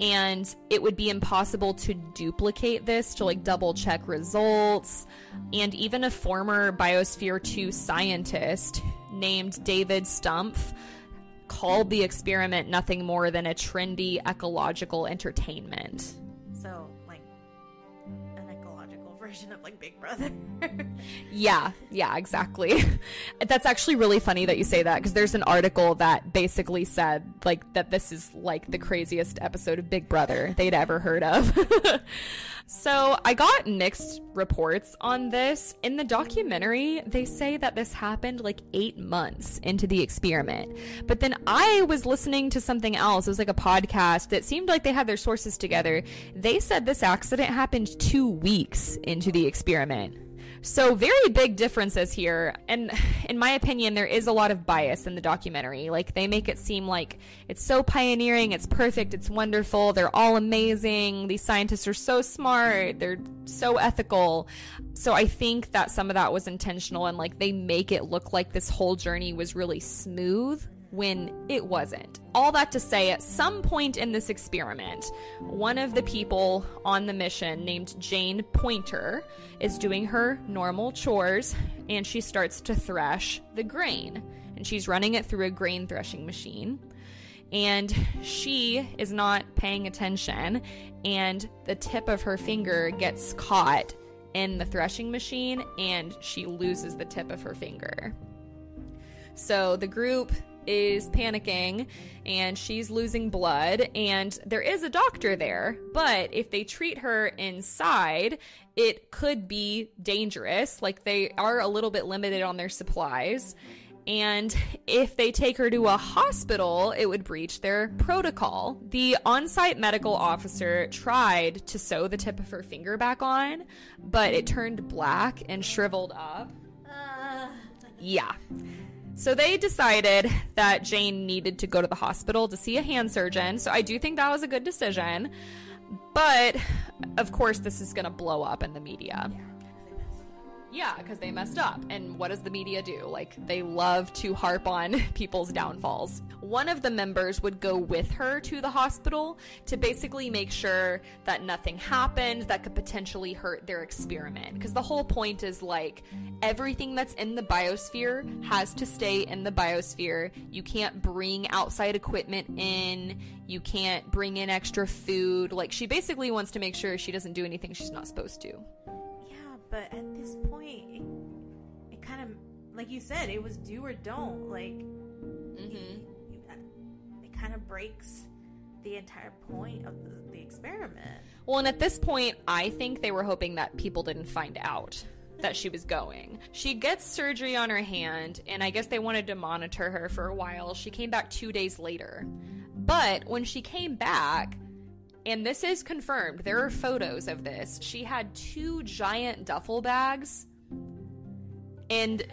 and it would be impossible to duplicate this to like double check results. And even a former biosphere 2 scientist named david stumpf called the experiment nothing more than a trendy ecological entertainment. So, version of like Big Brother. Yeah, yeah, exactly. That's actually really funny that you say that because there's an article that basically said like that this is like the craziest episode of Big Brother they'd ever heard of. so, I got mixed reports on this. In the documentary, they say that this happened like 8 months into the experiment. But then I was listening to something else. It was like a podcast that seemed like they had their sources together. They said this accident happened 2 weeks into the experiment. So, very big differences here. And in my opinion, there is a lot of bias in the documentary. Like, they make it seem like it's so pioneering, it's perfect, it's wonderful, they're all amazing, these scientists are so smart, they're so ethical. So, I think that some of that was intentional and like they make it look like this whole journey was really smooth when it wasn't. All that to say, at some point in this experiment, one of the people on the mission, named Jane Poynter, is doing her normal chores and she starts to thresh the grain. And she's running it through a grain threshing machine. And she is not paying attention, and the tip of her finger gets caught in the threshing machine, and she loses the tip of her finger. So the group is panicking and she's losing blood and there is a doctor there but if they treat her inside it could be dangerous like they are a little bit limited on their supplies and if they take her to a hospital, it would breach their protocol. The on site medical officer tried to sew the tip of her finger back on, but it turned black and shriveled up. Uh, Yeah. So they decided that Jane needed to go to the hospital to see a hand surgeon. So I do think that was a good decision. But of course, this is going to blow up in the media. Yeah, because they messed up. And what does the media do? Like, they love to harp on people's downfalls. One of the members would go with her to the hospital to basically make sure that nothing happened that could potentially hurt their experiment. Because the whole point is like, everything that's in the biosphere has to stay in the biosphere. You can't bring outside equipment in, you can't bring in extra food. Like, she basically wants to make sure she doesn't do anything she's not supposed to. yeah, but point, it, it kind of, like you said, it was do or don't. Like, Mm-hmm. you- it kind of breaks the entire point of the, the experiment. Well, and at this point, I think they were hoping that people didn't find out that she was going. She gets surgery on her hand, and I guess they wanted to monitor her for a while. She came back two days later. But when she came back, and this is confirmed, there are photos of this, she had two giant duffel bags. And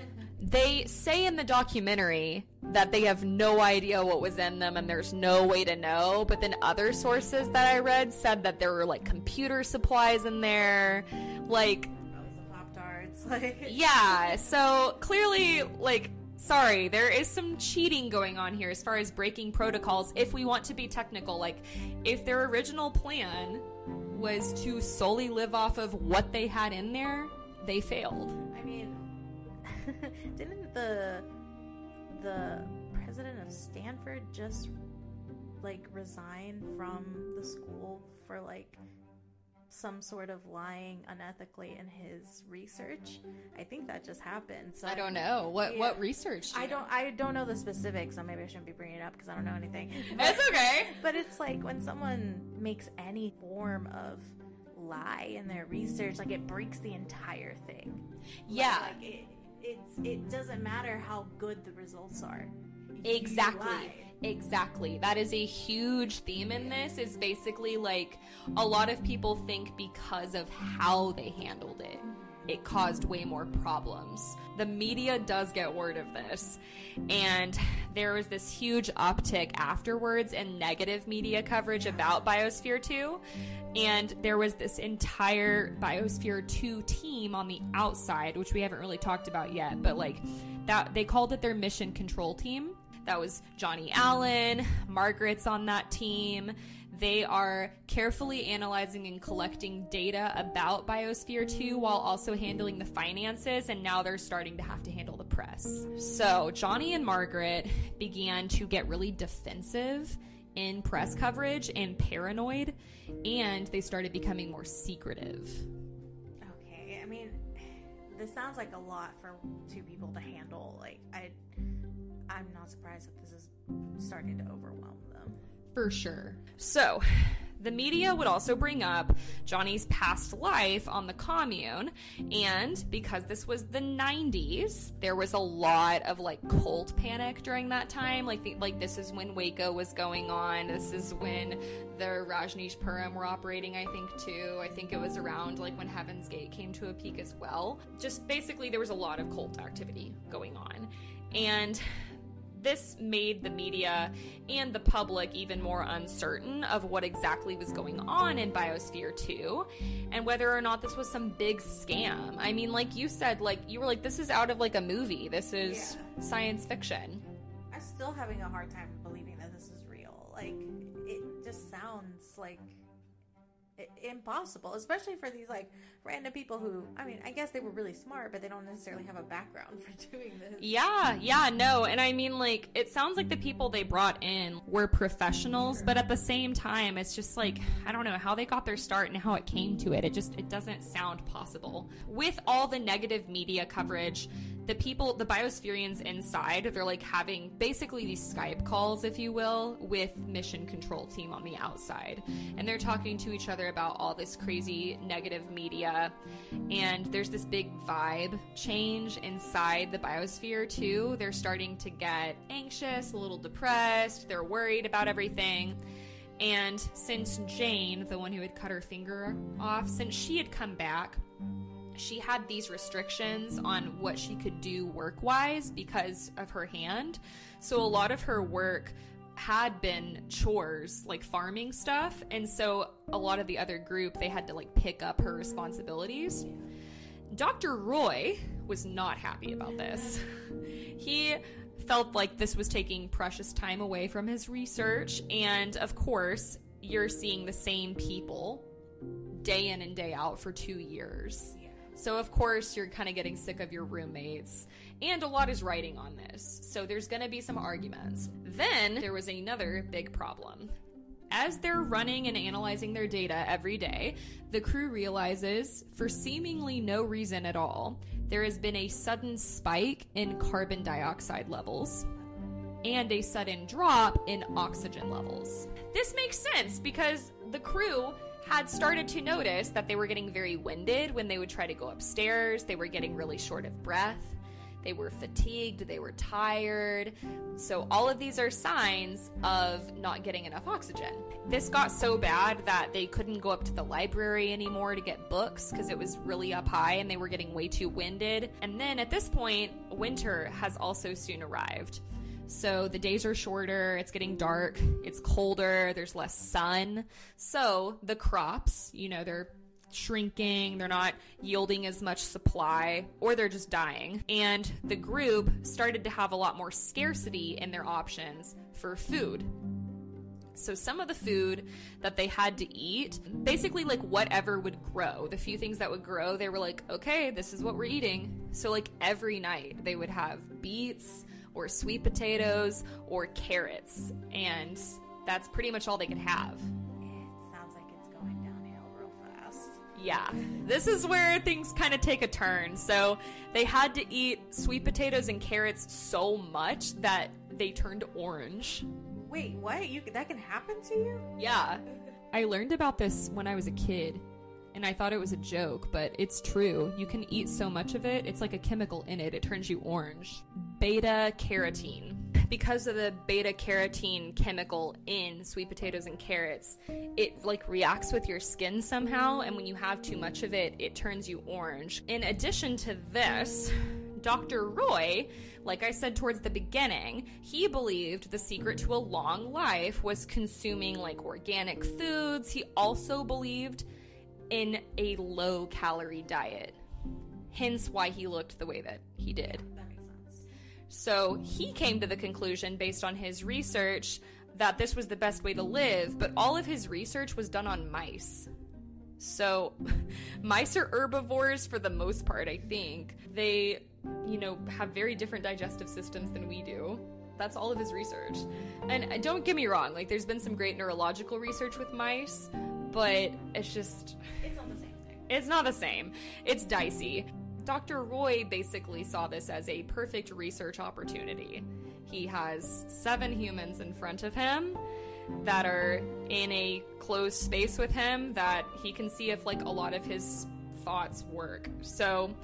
they say in the documentary that they have no idea what was in them and there's no way to know. But then other sources that I read said that there were like computer supplies in there. Like, oh, Pop Tarts. Like, yeah, so clearly, like, sorry, there is some cheating going on here as far as breaking protocols if we want to be technical. Like, if their original plan was to solely live off of what they had in there, they failed. I mean, didn't the the president of Stanford just like resign from the school for like some sort of lying unethically in his research? I think that just happened. So I don't know what what research. do I don't. I don't know the specifics, so maybe I shouldn't be bringing it up because I don't know anything. know? It's okay. But it's like when someone makes any form of lie in their research, like it breaks the entire thing. Yeah. Like it, it's it doesn't matter how good the results are. Exactly. Exactly. That is a huge theme in this is basically like a lot of people think because of how they handled it it caused way more problems. The media does get word of this and there was this huge uptick afterwards in negative media coverage about Biosphere 2 and there was this entire Biosphere 2 team on the outside which we haven't really talked about yet but like that they called it their mission control team that was Johnny Allen, Margaret's on that team. They are carefully analyzing and collecting data about Biosphere 2 while also handling the finances, and now they're starting to have to handle the press. So, Johnny and Margaret began to get really defensive in press coverage and paranoid, and they started becoming more secretive. Okay. I mean, this sounds like a lot for two people to handle. Like I, I'm not surprised that this is starting to overwhelm. For sure. So, the media would also bring up Johnny's past life on the commune, and because this was the 90s, there was a lot of like cult panic during that time. Like, the, like this is when Waco was going on. This is when the Rajneeshpuram were operating, I think, too. I think it was around like when Heaven's Gate came to a peak as well. Just basically, there was a lot of cult activity going on, and this made the media and the public even more uncertain of what exactly was going on in Biosphere 2 and whether or not this was some big scam. I mean, like you said, like you were like, this is out of like a movie. This is science fiction. I'm still having a hard time believing that this is real. Like, it just sounds like impossible, especially for these like random people who, I mean, I guess they were really smart, but they don't necessarily have a background for doing this. Yeah, yeah, no. And I mean, like, it sounds like the people they brought in were professionals, but at the same time, it's just like, I don't know how they got their start and how it came to it. It just, it doesn't sound possible. With all the negative media coverage, the people, the biospherians inside, they're like having basically these Skype calls, if you will, with mission control team on the outside. And they're talking to each other about all this crazy negative media. And there's this big vibe change inside the biosphere, too. They're starting to get anxious, a little depressed, they're worried about everything. And since Jane, the one who had cut her finger off, since she had come back, she had these restrictions on what she could do work wise because of her hand. So a lot of her work had been chores, like farming stuff. And so a lot of the other group, they had to like pick up her responsibilities. Dr. Roy was not happy about this. He felt like this was taking precious time away from his research. And of course, you're seeing the same people day in and day out for two years. So, of course, you're kind of getting sick of your roommates. And a lot is writing on this. So, there's going to be some arguments. Then, there was another big problem. As they're running and analyzing their data every day, the crew realizes, for seemingly no reason at all, there has been a sudden spike in carbon dioxide levels. and a sudden drop in oxygen levels. This makes sense because the crew had started to notice that they were getting very winded when they would try to go upstairs, they were getting really short of breath. They were fatigued, they were tired. So, all of these are signs of not getting enough oxygen. This got so bad that they couldn't go up to the library anymore to get books because it was really up high and they were getting way too winded. And then at this point, winter has also soon arrived. So the days are shorter, it's getting dark, it's colder, there's less sun. So the crops, you know, they're shrinking, they're not yielding as much supply, or they're just dying. And the group started to have a lot more scarcity in their options for food. So some of the food that they had to eat, basically like whatever would grow, the few things that would grow, they were like, okay, this is what we're eating. So like every night they would have beets or sweet potatoes or carrots, and that's pretty much all they could have. It sounds like it's going downhill real fast. Yeah, this is where things kind of take a turn. So they had to eat sweet potatoes and carrots so much that they turned orange. Wait, what? You that can happen to you? Yeah. I learned about this when I was a kid, and I thought it was a joke, but it's true. You can eat so much of it, it's like a chemical in it, it turns you orange. Beta carotene. Because of the beta carotene chemical in sweet potatoes and carrots, it like reacts with your skin somehow, and when you have too much of it, it turns you orange. In addition to this, Dr. Roy, like I said towards the beginning, he believed the secret to a long life was consuming like organic foods. He also believed in a low calorie diet. Hence why he looked the way that he did. That makes sense. So he came to the conclusion based on his research that this was the best way to live, but all of his research was done on mice. So mice are herbivores for the most part, I think. They, you know, have very different digestive systems than we do. That's all of his research. And uh, don't get me wrong, like there's been some great neurological research with mice, but it's just It's not the same thing. it's not the same. It's dicey. Dr. Roy basically saw this as a perfect research opportunity. He has seven humans in front of him that are in a closed space with him that he can see if like a lot of his thoughts work. So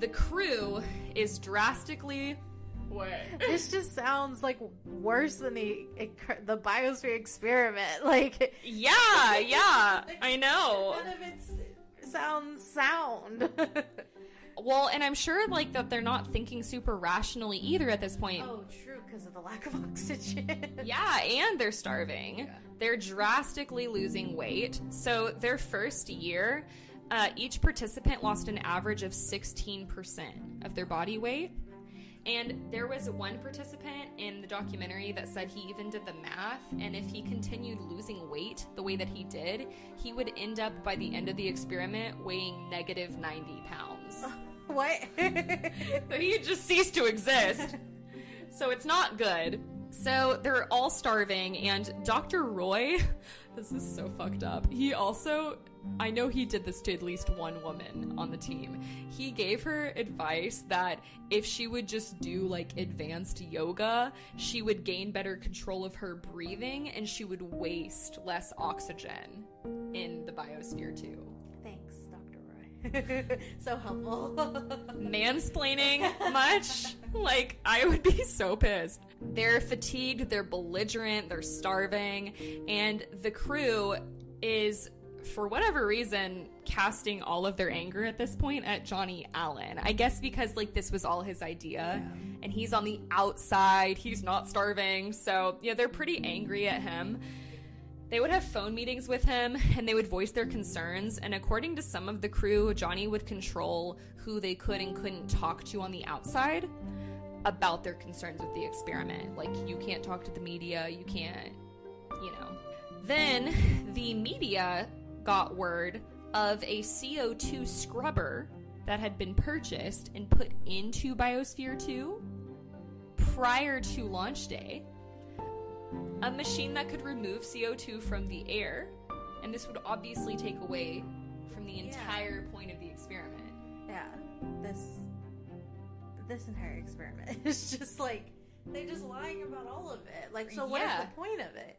the crew is drastically what? This just sounds like worse than the the biosphere experiment. Like Yeah, yeah. I know. none of it sounds sound. Well, and I'm sure like that they're not thinking super rationally either at this point. oh, true, because of the lack of oxygen. Yeah, and they're starving. They're drastically losing weight. So, their first year, uh, each participant lost an average of 16% of their body weight. And there was one participant in the documentary that said he even did the math, and if he continued losing weight the way that he did, he would end up by the end of the experiment weighing negative 90 pounds. what? So he just ceased to exist. so it's not good. So they're all starving, and Dr. Roy, this is so fucked up. He also, I know he did this to at least one woman on the team. He gave her advice that if she would just do like advanced yoga, she would gain better control of her breathing and she would waste less oxygen in the biosphere too. Thanks, Dr. Roy. so helpful. mansplaining much, like I would be so pissed. They're fatigued, they're belligerent, they're starving, and the crew is for whatever reason casting all of their anger at this point at Johnny Allen. I guess because like this was all his idea and he's on the outside, he's not starving. So, yeah, they're pretty angry at him. They would have phone meetings with him and they would voice their concerns. And according to some of the crew, Johnny would control who they could and couldn't talk to on the outside about their concerns with the experiment. Like, you can't talk to the media, you can't, you know. Then the media got word of a CO2 scrubber that had been purchased and put into Biosphere 2 prior to launch day a machine that could remove CO2 from the air, and this would obviously take away from the entire point of the experiment. yeah, this this entire experiment is just like they're just lying about all of it. Like, so what Yeah. is the point of it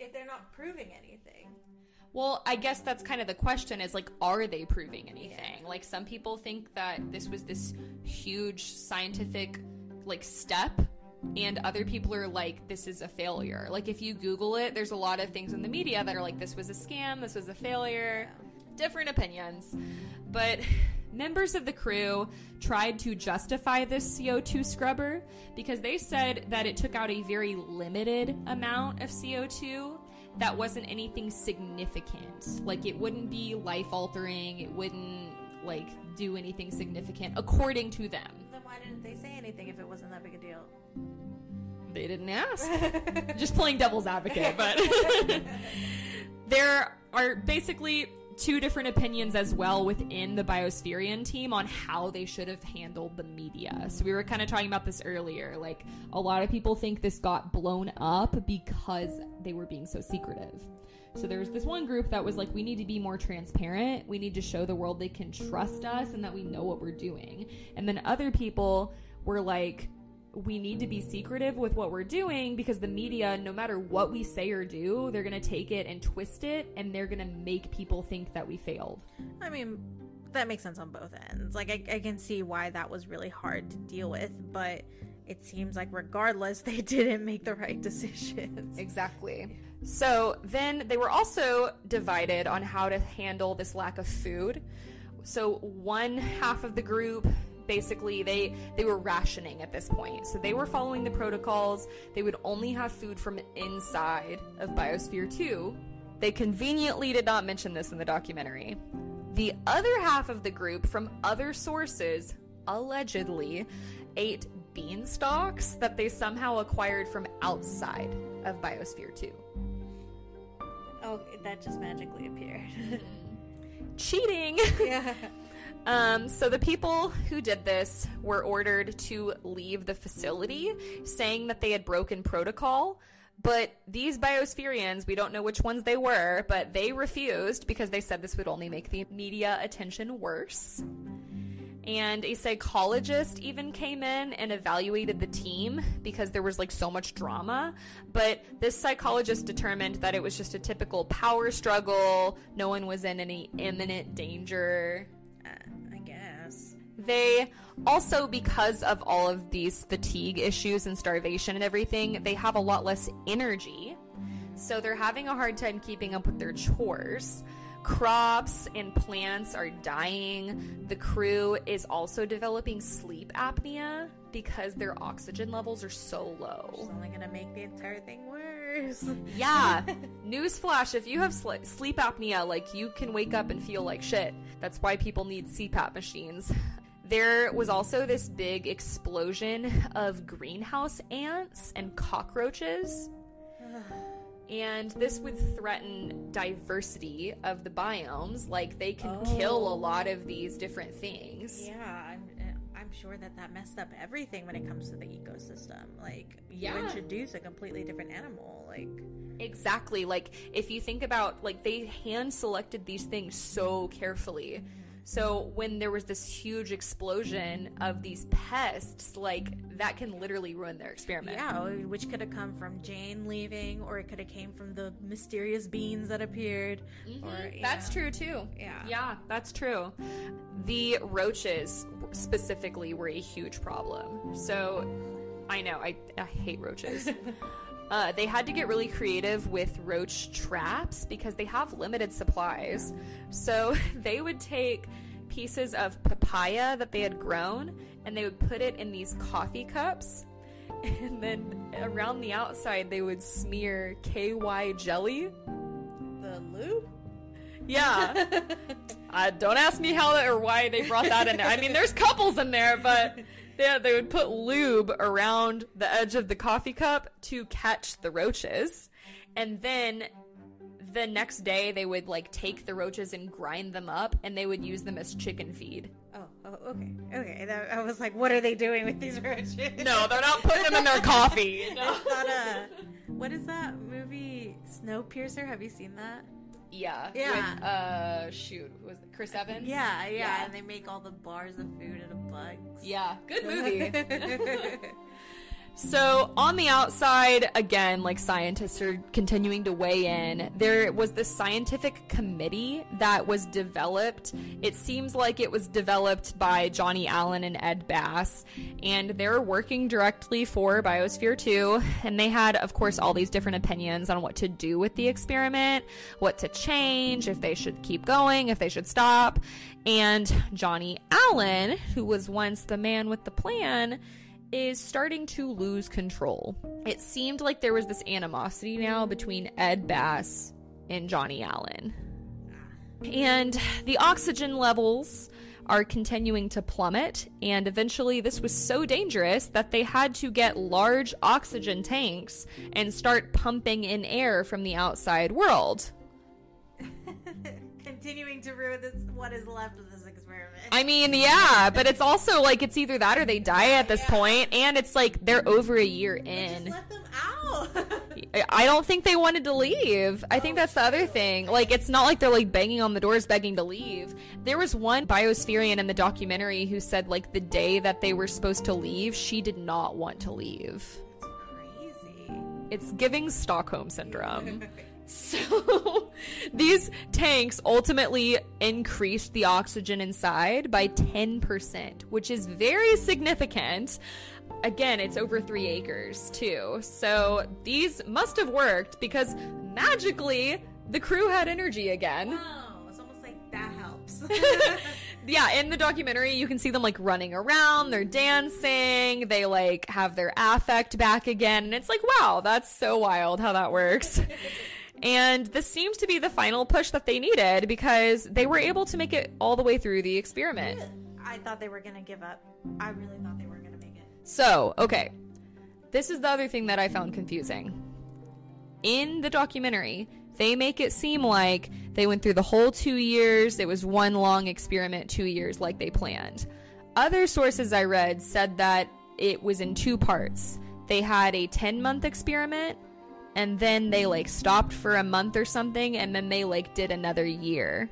if they're not proving anything? Well, I guess that's kind of the question is like, are they proving anything? Like, some people think that this was this huge scientific, like, step, and other people are like, this is a failure. Like, if you Google it, there's a lot of things in the media that are like, this was a scam, this was a failure. Different opinions. But members of the crew tried to justify this CO2 scrubber because they said that it took out a very limited amount of CO2 that wasn't anything significant. Like it wouldn't be life altering, it wouldn't like do anything significant according to them. Then why didn't they say anything if it wasn't that big a deal? They didn't ask. Just playing devil's advocate, but there are basically two different opinions as well within the Biospherian team on how they should have handled the media. So we were kind of talking about this earlier. Like a lot of people think this got blown up because they were being so secretive. So there was this one group that was like, we need to be more transparent. We need to show the world they can trust us and that we know what we're doing. And then other people were like, we need to be secretive with what we're doing because the media, no matter what we say or do, they're going to take it and twist it and they're going to make people think that we failed. I mean, that makes sense on both ends. Like, I, I can see why that was really hard to deal with, but it seems like regardless, they didn't make the right decisions. Exactly. So then they were also divided on how to handle this lack of food. So one half of the group basically they they were rationing at this point. So they were following the protocols. They would only have food from inside of Biosphere 2. They conveniently did not mention this in the documentary. The other half of the group from other sources allegedly ate beanstalks that they somehow acquired from outside of Biosphere 2. Oh, that just magically appeared. Cheating! yeah. Um, so the people who did this were ordered to leave the facility, saying that they had broken protocol. But these biospherians, we don't know which ones they were, but they refused because they said this would only make the media attention worse. And a psychologist even came in and evaluated the team because there was like so much drama. But this psychologist determined that it was just a typical power struggle. No one was in any imminent danger. I guess. They also, because of all of these fatigue issues and starvation and everything, they have a lot less energy. So they're having a hard time keeping up with their chores. Crops and plants are dying. The crew is also developing sleep apnea because their oxygen levels are so low. It's only gonna make the entire thing worse. Yeah. Newsflash if you have sl- sleep apnea, like you can wake up and feel like shit. That's why people need CPAP machines. There was also this big explosion of greenhouse ants and cockroaches. And this would threaten diversity of the biomes. Like, they can kill a Oh. lot of these different things. Yeah, sure that that messed up everything when it comes to the ecosystem. Like, Yeah. you introduce a completely different animal. Like, Exactly. Like if you think about like they hand selected these things so carefully. So when there was this huge explosion of these pests, like that can literally ruin their experiment. yeah, which could have come from Jane leaving, or it could have came from the mysterious beans that appeared. Mm-hmm. That's yeah. true too. Yeah. Yeah, that's true. The roaches specifically were a huge problem. So I know, I, I hate roaches. Uh, they had to get really creative with roach traps because they have limited supplies. So they would take pieces of papaya that they had grown and they would put it in these coffee cups. And then around the outside, they would smear KY jelly. The loop. Yeah. uh, don't ask me how or why they brought that in there. I mean, there's couples in there, but yeah, they would put lube around the edge of the coffee cup to catch the roaches. And then the next day, they would like take the roaches and grind them up and they would use them as chicken feed. Oh, oh, okay, okay. That, I was like, what are they doing with these roaches? No, they're not putting them in their coffee. No. It's not a. What is that movie? Snowpiercer. Have you seen that? Yeah. Yeah. With, uh, shoot, who was it? Chris Evans? Yeah, yeah, Yeah. And they make all the bars of food out of bugs. Yeah. Good movie. So, on the outside, again, like scientists are continuing to weigh in. There was this scientific committee that was developed. It seems like it was developed by Johnny Allen and Ed Bass, and they're working directly for Biosphere 2. And they had, of course, all these different opinions on what to do with the experiment, what to change, if they should keep going, if they should stop. And Johnny Allen, who was once the man with the plan, is starting to lose control. It seemed like there was this animosity now between Ed Bass and Johnny Allen. And the oxygen levels are continuing to plummet, and eventually, this was so dangerous that they had to get large oxygen tanks and start pumping in air from the outside world. Continuing to ruin this, what is left of this experiment. I mean, yeah, but it's also like it's either that or they die at this Yeah. point, and it's like they're over a year in. let them out. I don't think they wanted to leave. I think that's the other thing. Like, it's not like they're like banging on the doors begging to leave. There was one biospherian in the documentary who said, like, the day that they were supposed to leave, she did not want to leave. It's Crazy. It's giving Stockholm syndrome. So, these tanks ultimately increased the oxygen inside by 10%, which is very significant. Again, it's over three acres, too. So, these must have worked because magically the crew had energy again. Oh, it's almost like that helps. Yeah, in the documentary, you can see them like running around, they're dancing, they like have their affect back again, and it's like, wow, that's so wild how that works. And this seems to be the final push that they needed because they were able to make it all the way through the experiment. I thought they were gonna give up. I really thought they were gonna make it. So, okay. This is the other thing that I found confusing. In the documentary, they make it seem like they went through the whole two years, it was one long experiment, two years, like they planned. Other sources I read said that it was in two parts. They had a 10 month experiment, and then they like stopped for a month or something, and then they like did another year.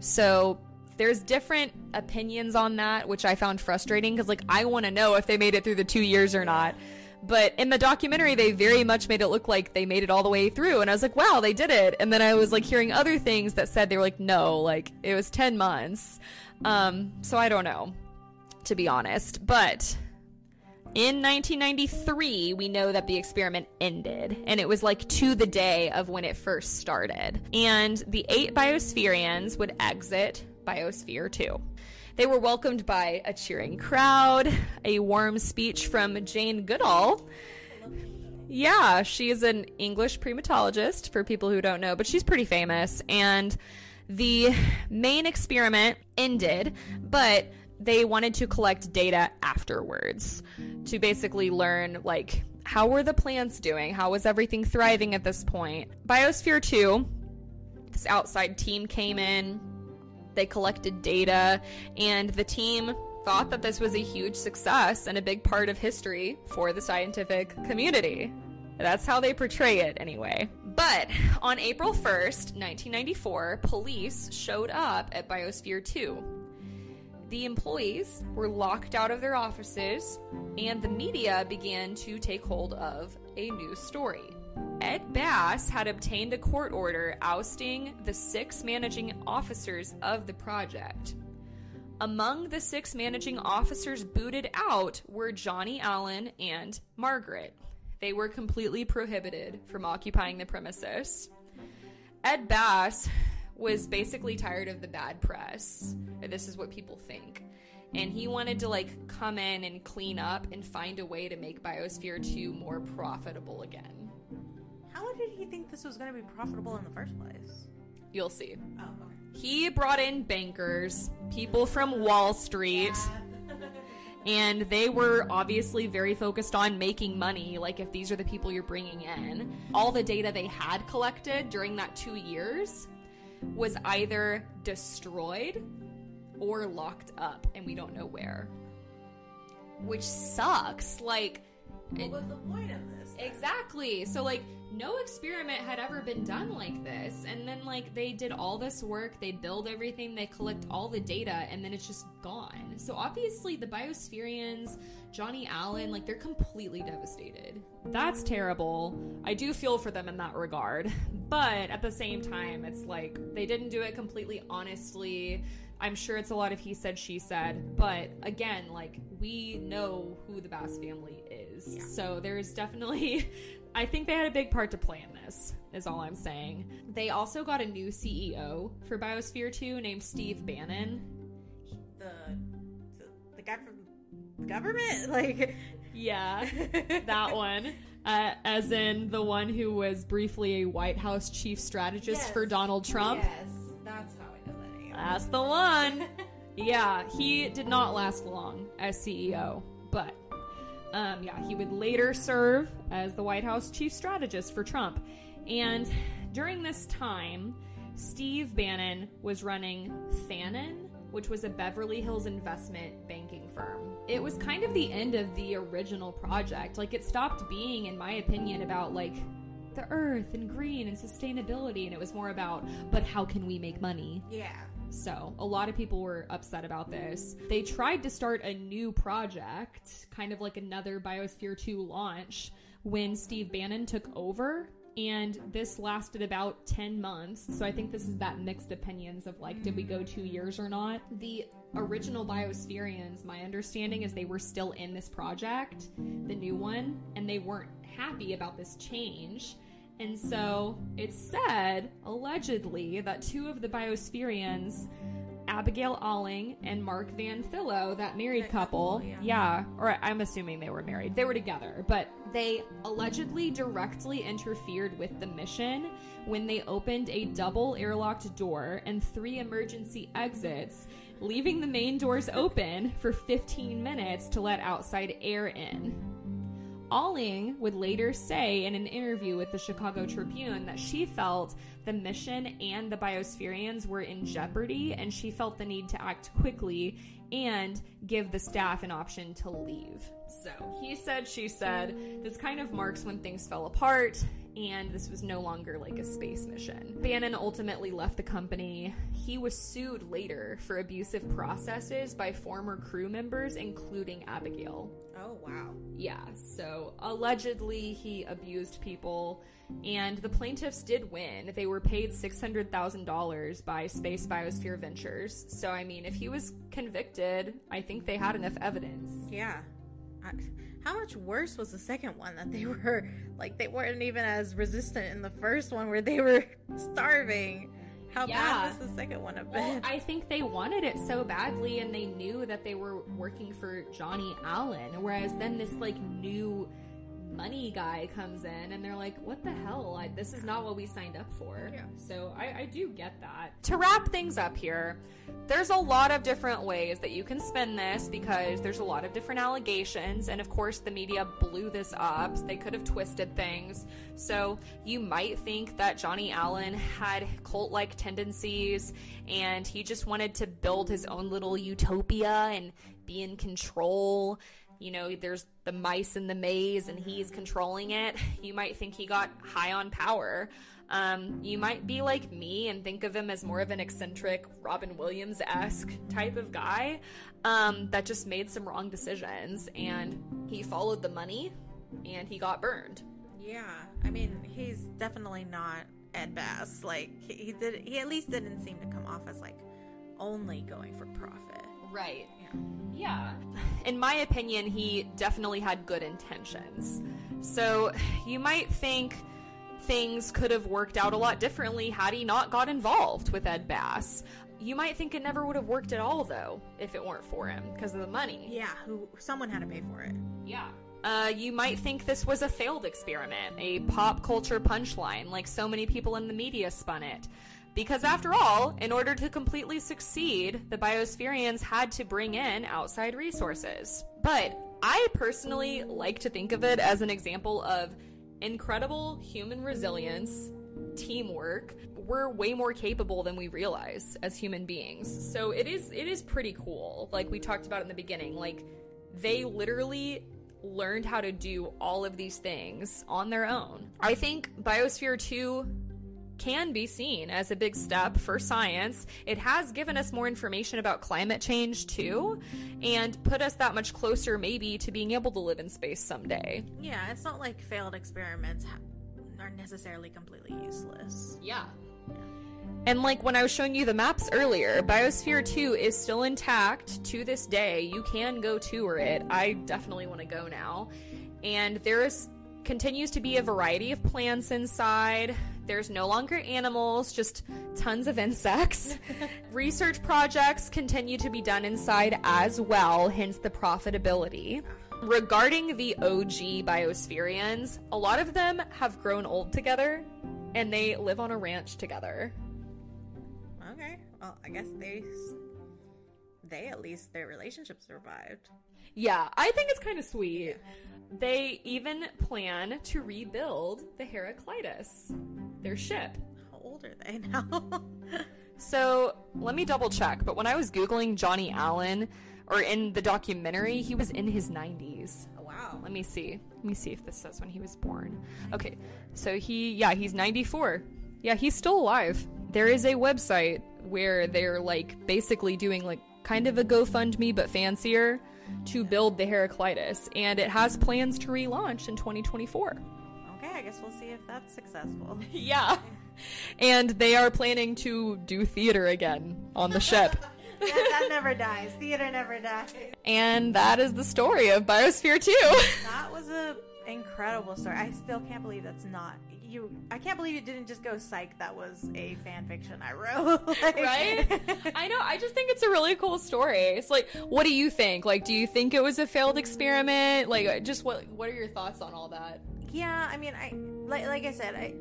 So there's different opinions on that, which I found frustrating because like I want to know if they made it through the two years or not. But in the documentary, they very much made it look like they made it all the way through, and I was like, "Wow, they did it!" And then I was like hearing other things that said they were like, "No, like it was ten months." Um, so I don't know, to be honest. But in 1993, we know that the experiment ended, and it was like to the day of when it first started. And the eight biospherians would exit Biosphere 2. They were welcomed by a cheering crowd, a warm speech from Jane Goodall. Yeah, she is an English primatologist for people who don't know, but she's pretty famous. And the main experiment ended, but they wanted to collect data afterwards to basically learn like how were the plants doing? How was everything thriving at this point? Biosphere 2, this outside team came in, they collected data, and the team thought that this was a huge success and a big part of history for the scientific community. That's how they portray it, anyway. But on April 1st, 1994, police showed up at Biosphere 2. The employees were locked out of their offices, and the media began to take hold of a new story. Ed Bass had obtained a court order ousting the six managing officers of the project. Among the six managing officers booted out were Johnny Allen and Margaret. They were completely prohibited from occupying the premises. Ed Bass was basically tired of the bad press. This is what people think. And he wanted to like come in and clean up and find a way to make Biosphere 2 more profitable again. How did he think this was gonna be profitable in the first place? You'll see. Oh, okay. He brought in bankers, people from Wall Street, and they were obviously very focused on making money. Like, if these are the people you're bringing in, all the data they had collected during that two years was either destroyed or locked up, and we don't know where. Which sucks. Like, What was the point of Exactly. So like no experiment had ever been done like this. And then, like, they did all this work, they build everything, they collect all the data, and then it's just gone. So, obviously, the Biospherians, Johnny Allen, like, they're completely devastated. That's terrible. I do feel for them in that regard. But at the same time, it's like they didn't do it completely honestly. I'm sure it's a lot of he said, she said. But again, like, we know who the Bass family is. Yeah. So there's definitely I think they had a big part to play in this, is all I'm saying. They also got a new CEO for Biosphere 2 named Steve Bannon. The the, the guy from government, like Yeah, that one. Uh, as in the one who was briefly a White House chief strategist Yes. for Donald Trump. Yes, that's how I know that name. That's the one. yeah, he did not last long as CEO, but um, yeah, he would later serve as the White House chief strategist for Trump. And during this time, Steve Bannon was running Bannon, which was a Beverly Hills investment banking firm. It was kind of the end of the original project. Like, it stopped being, in my opinion, about like the earth and green and sustainability, and it was more about, but how can we make money? yeah. So, a lot of people were upset about this. They tried to start a new project, kind of like another Biosphere 2 launch, when Steve Bannon took over. And this lasted about 10 months. So, I think this is that mixed opinions of like, did we go two years or not? The original Biospherians, my understanding is they were still in this project, the new one, and they weren't happy about this change. And so it's said, allegedly, that two of the Biospherians, Abigail Alling and Mark Van Thillo, that married couple, yeah. yeah, or I'm assuming they were married. They were together, but they allegedly directly interfered with the mission when they opened a double airlocked door and three emergency exits, leaving the main doors open for 15 minutes to let outside air in. Alling would later say in an interview with the Chicago Tribune that she felt the mission and the Biospherians were in jeopardy and she felt the need to act quickly and give the staff an option to leave. So he said, she said, this kind of marks when things fell apart and this was no longer like a space mission. Bannon ultimately left the company. He was sued later for abusive processes by former crew members, including Abigail. Oh wow. Yeah, so allegedly he abused people, and the plaintiffs did win. They were paid $600,000 by Space Biosphere Ventures. So, I mean, if he was convicted, I think they had enough evidence. Yeah. I, how much worse was the second one that they were like they weren't even as resistant in the first one where they were starving. How Yeah. bad was the second one have Well, been? I think they wanted it so badly, and they knew that they were working for Johnny Allen. Whereas then this like new money guy comes in, and they're like, "What the hell? I, this is not what we signed up for." Yeah. So I, I do get that. To wrap things up here, there's a lot of different ways that you can spin this because there's a lot of different allegations, and of course the media blew this up. They could have twisted things. So you might think that Johnny Allen had cult-like tendencies, and he just wanted to build his own little utopia and be in control you know, there's the mice in the maze and he's controlling it. You might think he got high on power. Um, you might be like me and think of him as more of an eccentric, Robin Williams esque type of guy um, that just made some wrong decisions and he followed the money and he got burned. yeah. I mean, he's definitely not Ed Bass. Like he, he did he at least didn't seem to come off as like only going for profit. Right. Yeah. In my opinion, he definitely had good intentions. So you might think things could have worked out a lot differently had he not got involved with Ed Bass. You might think it never would have worked at all, though, if it weren't for him, because of the money. Yeah, who someone had to pay for it. Yeah. Uh, you might think this was a failed experiment, a pop culture punchline, like so many people in the media spun it. Because after all, in order to completely succeed, the Biospherians had to bring in outside resources. But I personally like to think of it as an example of incredible human resilience, teamwork. We're way more capable than we realize as human beings. So it is it is pretty cool. Like we talked about in the beginning, like they literally learned how to do all of these things on their own. I think Biosphere 2 can be seen as a big step for science. It has given us more information about climate change too, and put us that much closer, maybe, to being able to live in space someday. Yeah, it's not like failed experiments are necessarily completely useless. Yeah. And like when I was showing you the maps earlier, Biosphere 2 is still intact to this day. You can go tour it. I definitely want to go now. And there is continues to be a variety of plants inside. There's no longer animals, just tons of insects. Research projects continue to be done inside as well, hence the profitability. Regarding the OG Biospherians, a lot of them have grown old together and they live on a ranch together. Okay, well, I guess they they at least their relationship survived. Yeah, I think it's kind of sweet. They even plan to rebuild the Heraclitus, their ship. How old are they now? So let me double check. But when I was Googling Johnny Allen, or in the documentary, he was in his 90s. Oh, wow. Let me see. Let me see if this says when he was born. Okay, so he, yeah, he's 94. Yeah, he's still alive. There is a website where they're like basically doing like kind of a GoFundMe but fancier to build the Heraclitus, and it has plans to relaunch in 2024. Okay, I guess we'll see if that's successful. Yeah. And they are planning to do theater again on the ship. that, that never dies. Theater never dies. and that is the story of Biosphere 2. That was a incredible story. I still can't believe that's not you. I can't believe you didn't just go psych. That was a fan fiction I wrote. Like- right? I know. I just think it's a really cool story. It's like, what do you think? Like, do you think it was a failed experiment? Like, just what what are your thoughts on all that? Yeah, I mean, I like like I said, I,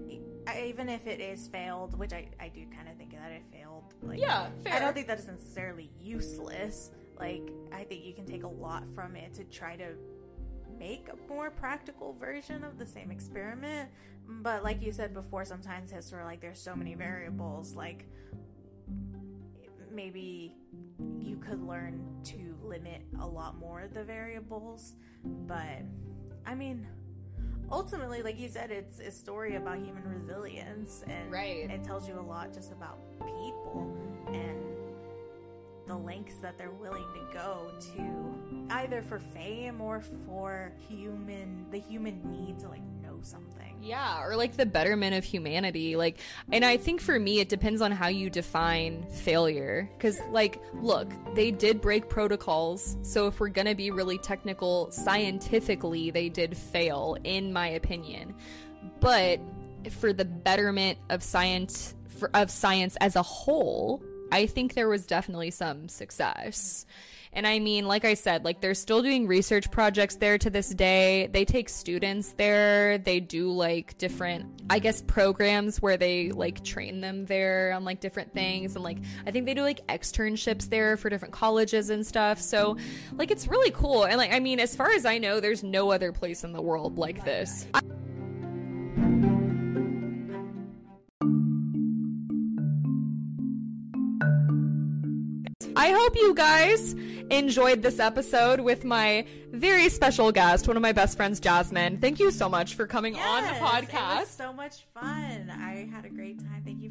I even if it is failed, which I I do kind of think that it failed. Like, Yeah, I don't think that is necessarily useless. Like, I think you can take a lot from it to try to make a more practical version of the same experiment. But like you said before, sometimes it's sort of like there's so many variables. Like maybe you could learn to limit a lot more of the variables. But I mean, ultimately, like you said, it's a story about human resilience, and Right. it tells you a lot just about people and the lengths that they're willing to go to either for fame or for human the human need to like know something Yeah, or like the betterment of humanity. Like, and I think for me, it depends on how you define failure. Because, like, look, they did break protocols. So, if we're going to be really technical, scientifically, they did fail, in my opinion. But for the betterment of science, of science as a whole, I think there was definitely some success. And I mean, like I said, like they're still doing research projects there to this day. They take students there. They do like different, I guess, programs where they like train them there on like different things. And like, I think they do like externships there for different colleges and stuff. So, like, it's really cool. And like, I mean, as far as I know, there's no other place in the world like this. I hope you guys enjoyed this episode with my very special guest, one of my best friends, Jazmine. Thank you so much for coming on the Yes, It was podcast. so much fun. I had a great time. Thank you for having me.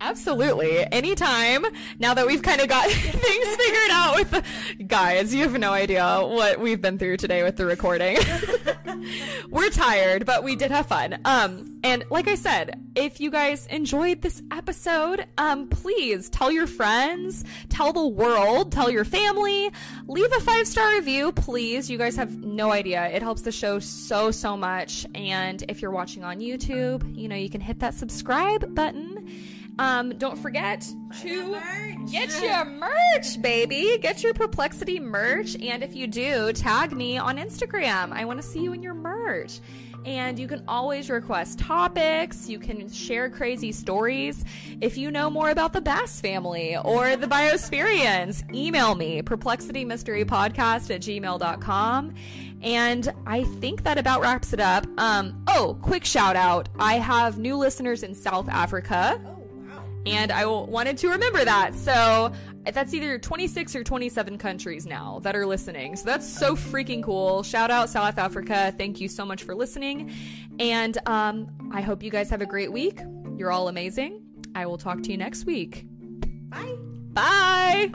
Absolutely. Anytime. Now that we've kind of got things figured out with the guys, you have no idea what we've been through today with the recording. We're tired, but we did have fun. Um, and like I said, if you guys enjoyed this episode, um, please tell your friends, tell the world, tell your family, leave a five star review, please. You guys have no idea. It helps the show so, so much. And if you're watching on YouTube, you know, you can hit that subscribe button. Um, don't forget to merch. get your merch, baby. Get your perplexity merch. And if you do, tag me on Instagram. I want to see you in your merch. And you can always request topics. You can share crazy stories. If you know more about the Bass family or the Biospherians, email me, perplexitymysterypodcast at gmail.com. And I think that about wraps it up. Um, oh, quick shout out. I have new listeners in South Africa. And I wanted to remember that. So that's either 26 or 27 countries now that are listening. So that's so freaking cool. Shout out South Africa. Thank you so much for listening. And um, I hope you guys have a great week. You're all amazing. I will talk to you next week. Bye. Bye.